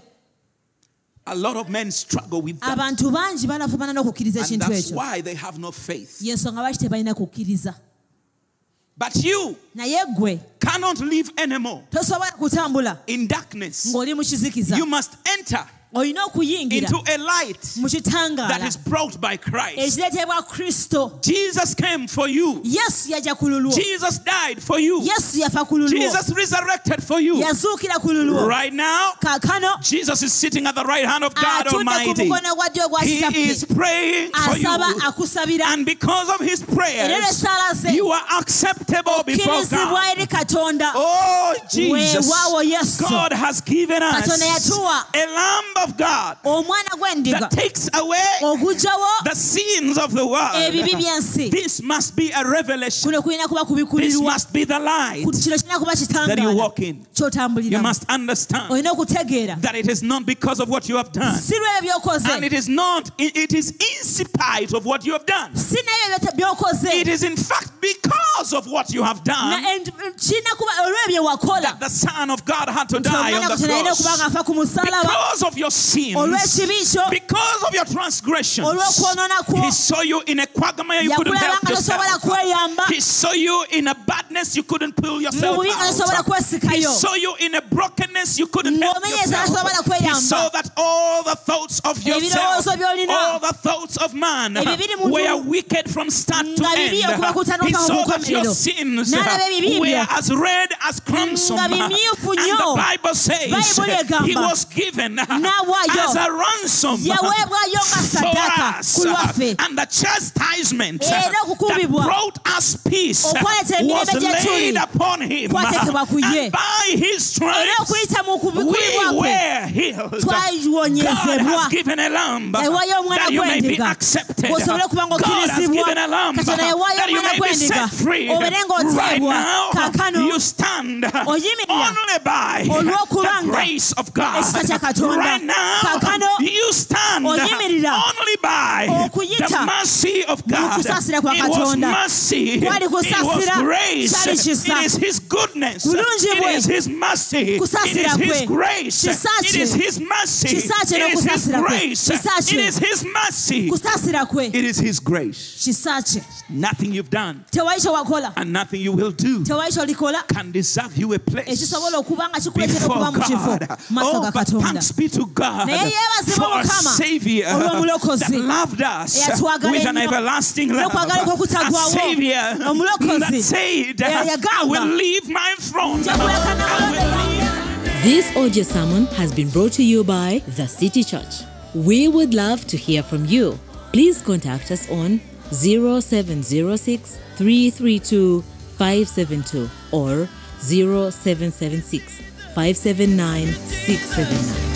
[SPEAKER 2] A lot of men struggle with that.
[SPEAKER 3] abantu bangi balafubana n'okukkiriza
[SPEAKER 2] And
[SPEAKER 3] ekintu
[SPEAKER 2] that's
[SPEAKER 3] ekyo
[SPEAKER 2] why they have no faith.
[SPEAKER 3] yensonga lwaki tebalina kukkiriza
[SPEAKER 2] But you cannot live anymore in darkness.
[SPEAKER 3] ng'oli mu kizikiza
[SPEAKER 2] You must enter into a light that brought by Christ. Jesus came for you.
[SPEAKER 3] yesu yajja ku
[SPEAKER 2] Jesus died for you.
[SPEAKER 3] yesu yafa ku
[SPEAKER 2] Jesus resurrected for you.
[SPEAKER 3] yazuukira ku lulwo
[SPEAKER 2] Right now, Jesus is sitting at the right hand of God Almighty.
[SPEAKER 3] mukono gwa ddyo ogwa
[SPEAKER 2] He is praying for you. And because of his prayers, you are acceptable before God. Oh, Jesus. God has given us a lamb of God that takes away the sins of the world. This must be a revelation.
[SPEAKER 3] kuno kulina kuba
[SPEAKER 2] This must be the light
[SPEAKER 3] kino kirina kuba
[SPEAKER 2] that you walk in. You must understand that it is not because of what you have done. And it is not, it is in spite of what you have done.
[SPEAKER 3] si naye ebyo by'okoze
[SPEAKER 2] It is in fact because of what you have done
[SPEAKER 3] and- kirina kuba olw'ebyo wakola
[SPEAKER 2] that the Son of God had to die on the
[SPEAKER 3] katonda alina okuba
[SPEAKER 2] cross.
[SPEAKER 3] nga afa ku musalaba
[SPEAKER 2] Because of your sins, because of your transgressions, He saw you in a quagmire you couldn't help yourself. He saw you in a badness you couldn't pull yourself out. He saw you in a brokenness you couldn't help yourself. He saw that all the thoughts of yourself, all the thoughts of man were wicked from start to end.
[SPEAKER 3] okuva ku ttaano
[SPEAKER 2] He saw that your sins were as red as crimson. And the. Bible says he was given As a ransom
[SPEAKER 3] yaweebwayo nga
[SPEAKER 2] for us.
[SPEAKER 3] ku lwaffe
[SPEAKER 2] And the chastisement eh,
[SPEAKER 3] Era
[SPEAKER 2] that
[SPEAKER 3] okukubibwa.
[SPEAKER 2] brought us peace oh,
[SPEAKER 3] Okwaleeta
[SPEAKER 2] was
[SPEAKER 3] emirembe gye tuli.
[SPEAKER 2] laid upon him.
[SPEAKER 3] Ku ye.
[SPEAKER 2] By his eh,
[SPEAKER 3] era
[SPEAKER 2] stripes
[SPEAKER 3] okuyita mu
[SPEAKER 2] we
[SPEAKER 3] kwe
[SPEAKER 2] were healed. God
[SPEAKER 3] twayiwonyezebwa
[SPEAKER 2] has given a lamb
[SPEAKER 3] eh, omwana
[SPEAKER 2] that you may be
[SPEAKER 3] gw'endiga
[SPEAKER 2] accepted.
[SPEAKER 3] osobole okuba
[SPEAKER 2] God has
[SPEAKER 3] ng'okkirizibwa
[SPEAKER 2] given a lamb
[SPEAKER 3] katonda
[SPEAKER 2] you
[SPEAKER 3] omwana
[SPEAKER 2] may be
[SPEAKER 3] gw'endiga
[SPEAKER 2] set free. Right
[SPEAKER 3] ng'oteebwa
[SPEAKER 2] now,
[SPEAKER 3] kaakano
[SPEAKER 2] you stand
[SPEAKER 3] oyimirira
[SPEAKER 2] only by
[SPEAKER 3] olw'okuba
[SPEAKER 2] the
[SPEAKER 3] nga
[SPEAKER 2] grace of God.
[SPEAKER 3] ekisa kya Katonda.
[SPEAKER 2] Now, you stand only by the mercy of God. It was mercy. It was grace. It is His goodness. It is His mercy. It is His grace. It is His mercy. It is His grace. It is His mercy. It is His grace. Nothing you've done
[SPEAKER 3] tewali kye wakola
[SPEAKER 2] and nothing you will do can deserve you a place
[SPEAKER 3] ekisobola okuba nga kikuleetera
[SPEAKER 2] before
[SPEAKER 3] okuba mu kifo
[SPEAKER 2] God. Oh, but thanks be to God
[SPEAKER 3] Naye yeebazibwe
[SPEAKER 2] for a Savior that loved us with an everlasting love. A. Savior that said, I will leave my throne.
[SPEAKER 3] Nja kuleka
[SPEAKER 2] I
[SPEAKER 3] n'abalonde
[SPEAKER 2] will
[SPEAKER 3] bange.
[SPEAKER 1] This audio sermon has been brought to you by The City Church. We would love to hear from you. Please contact us on 0706 332 572 or 0776 579 679.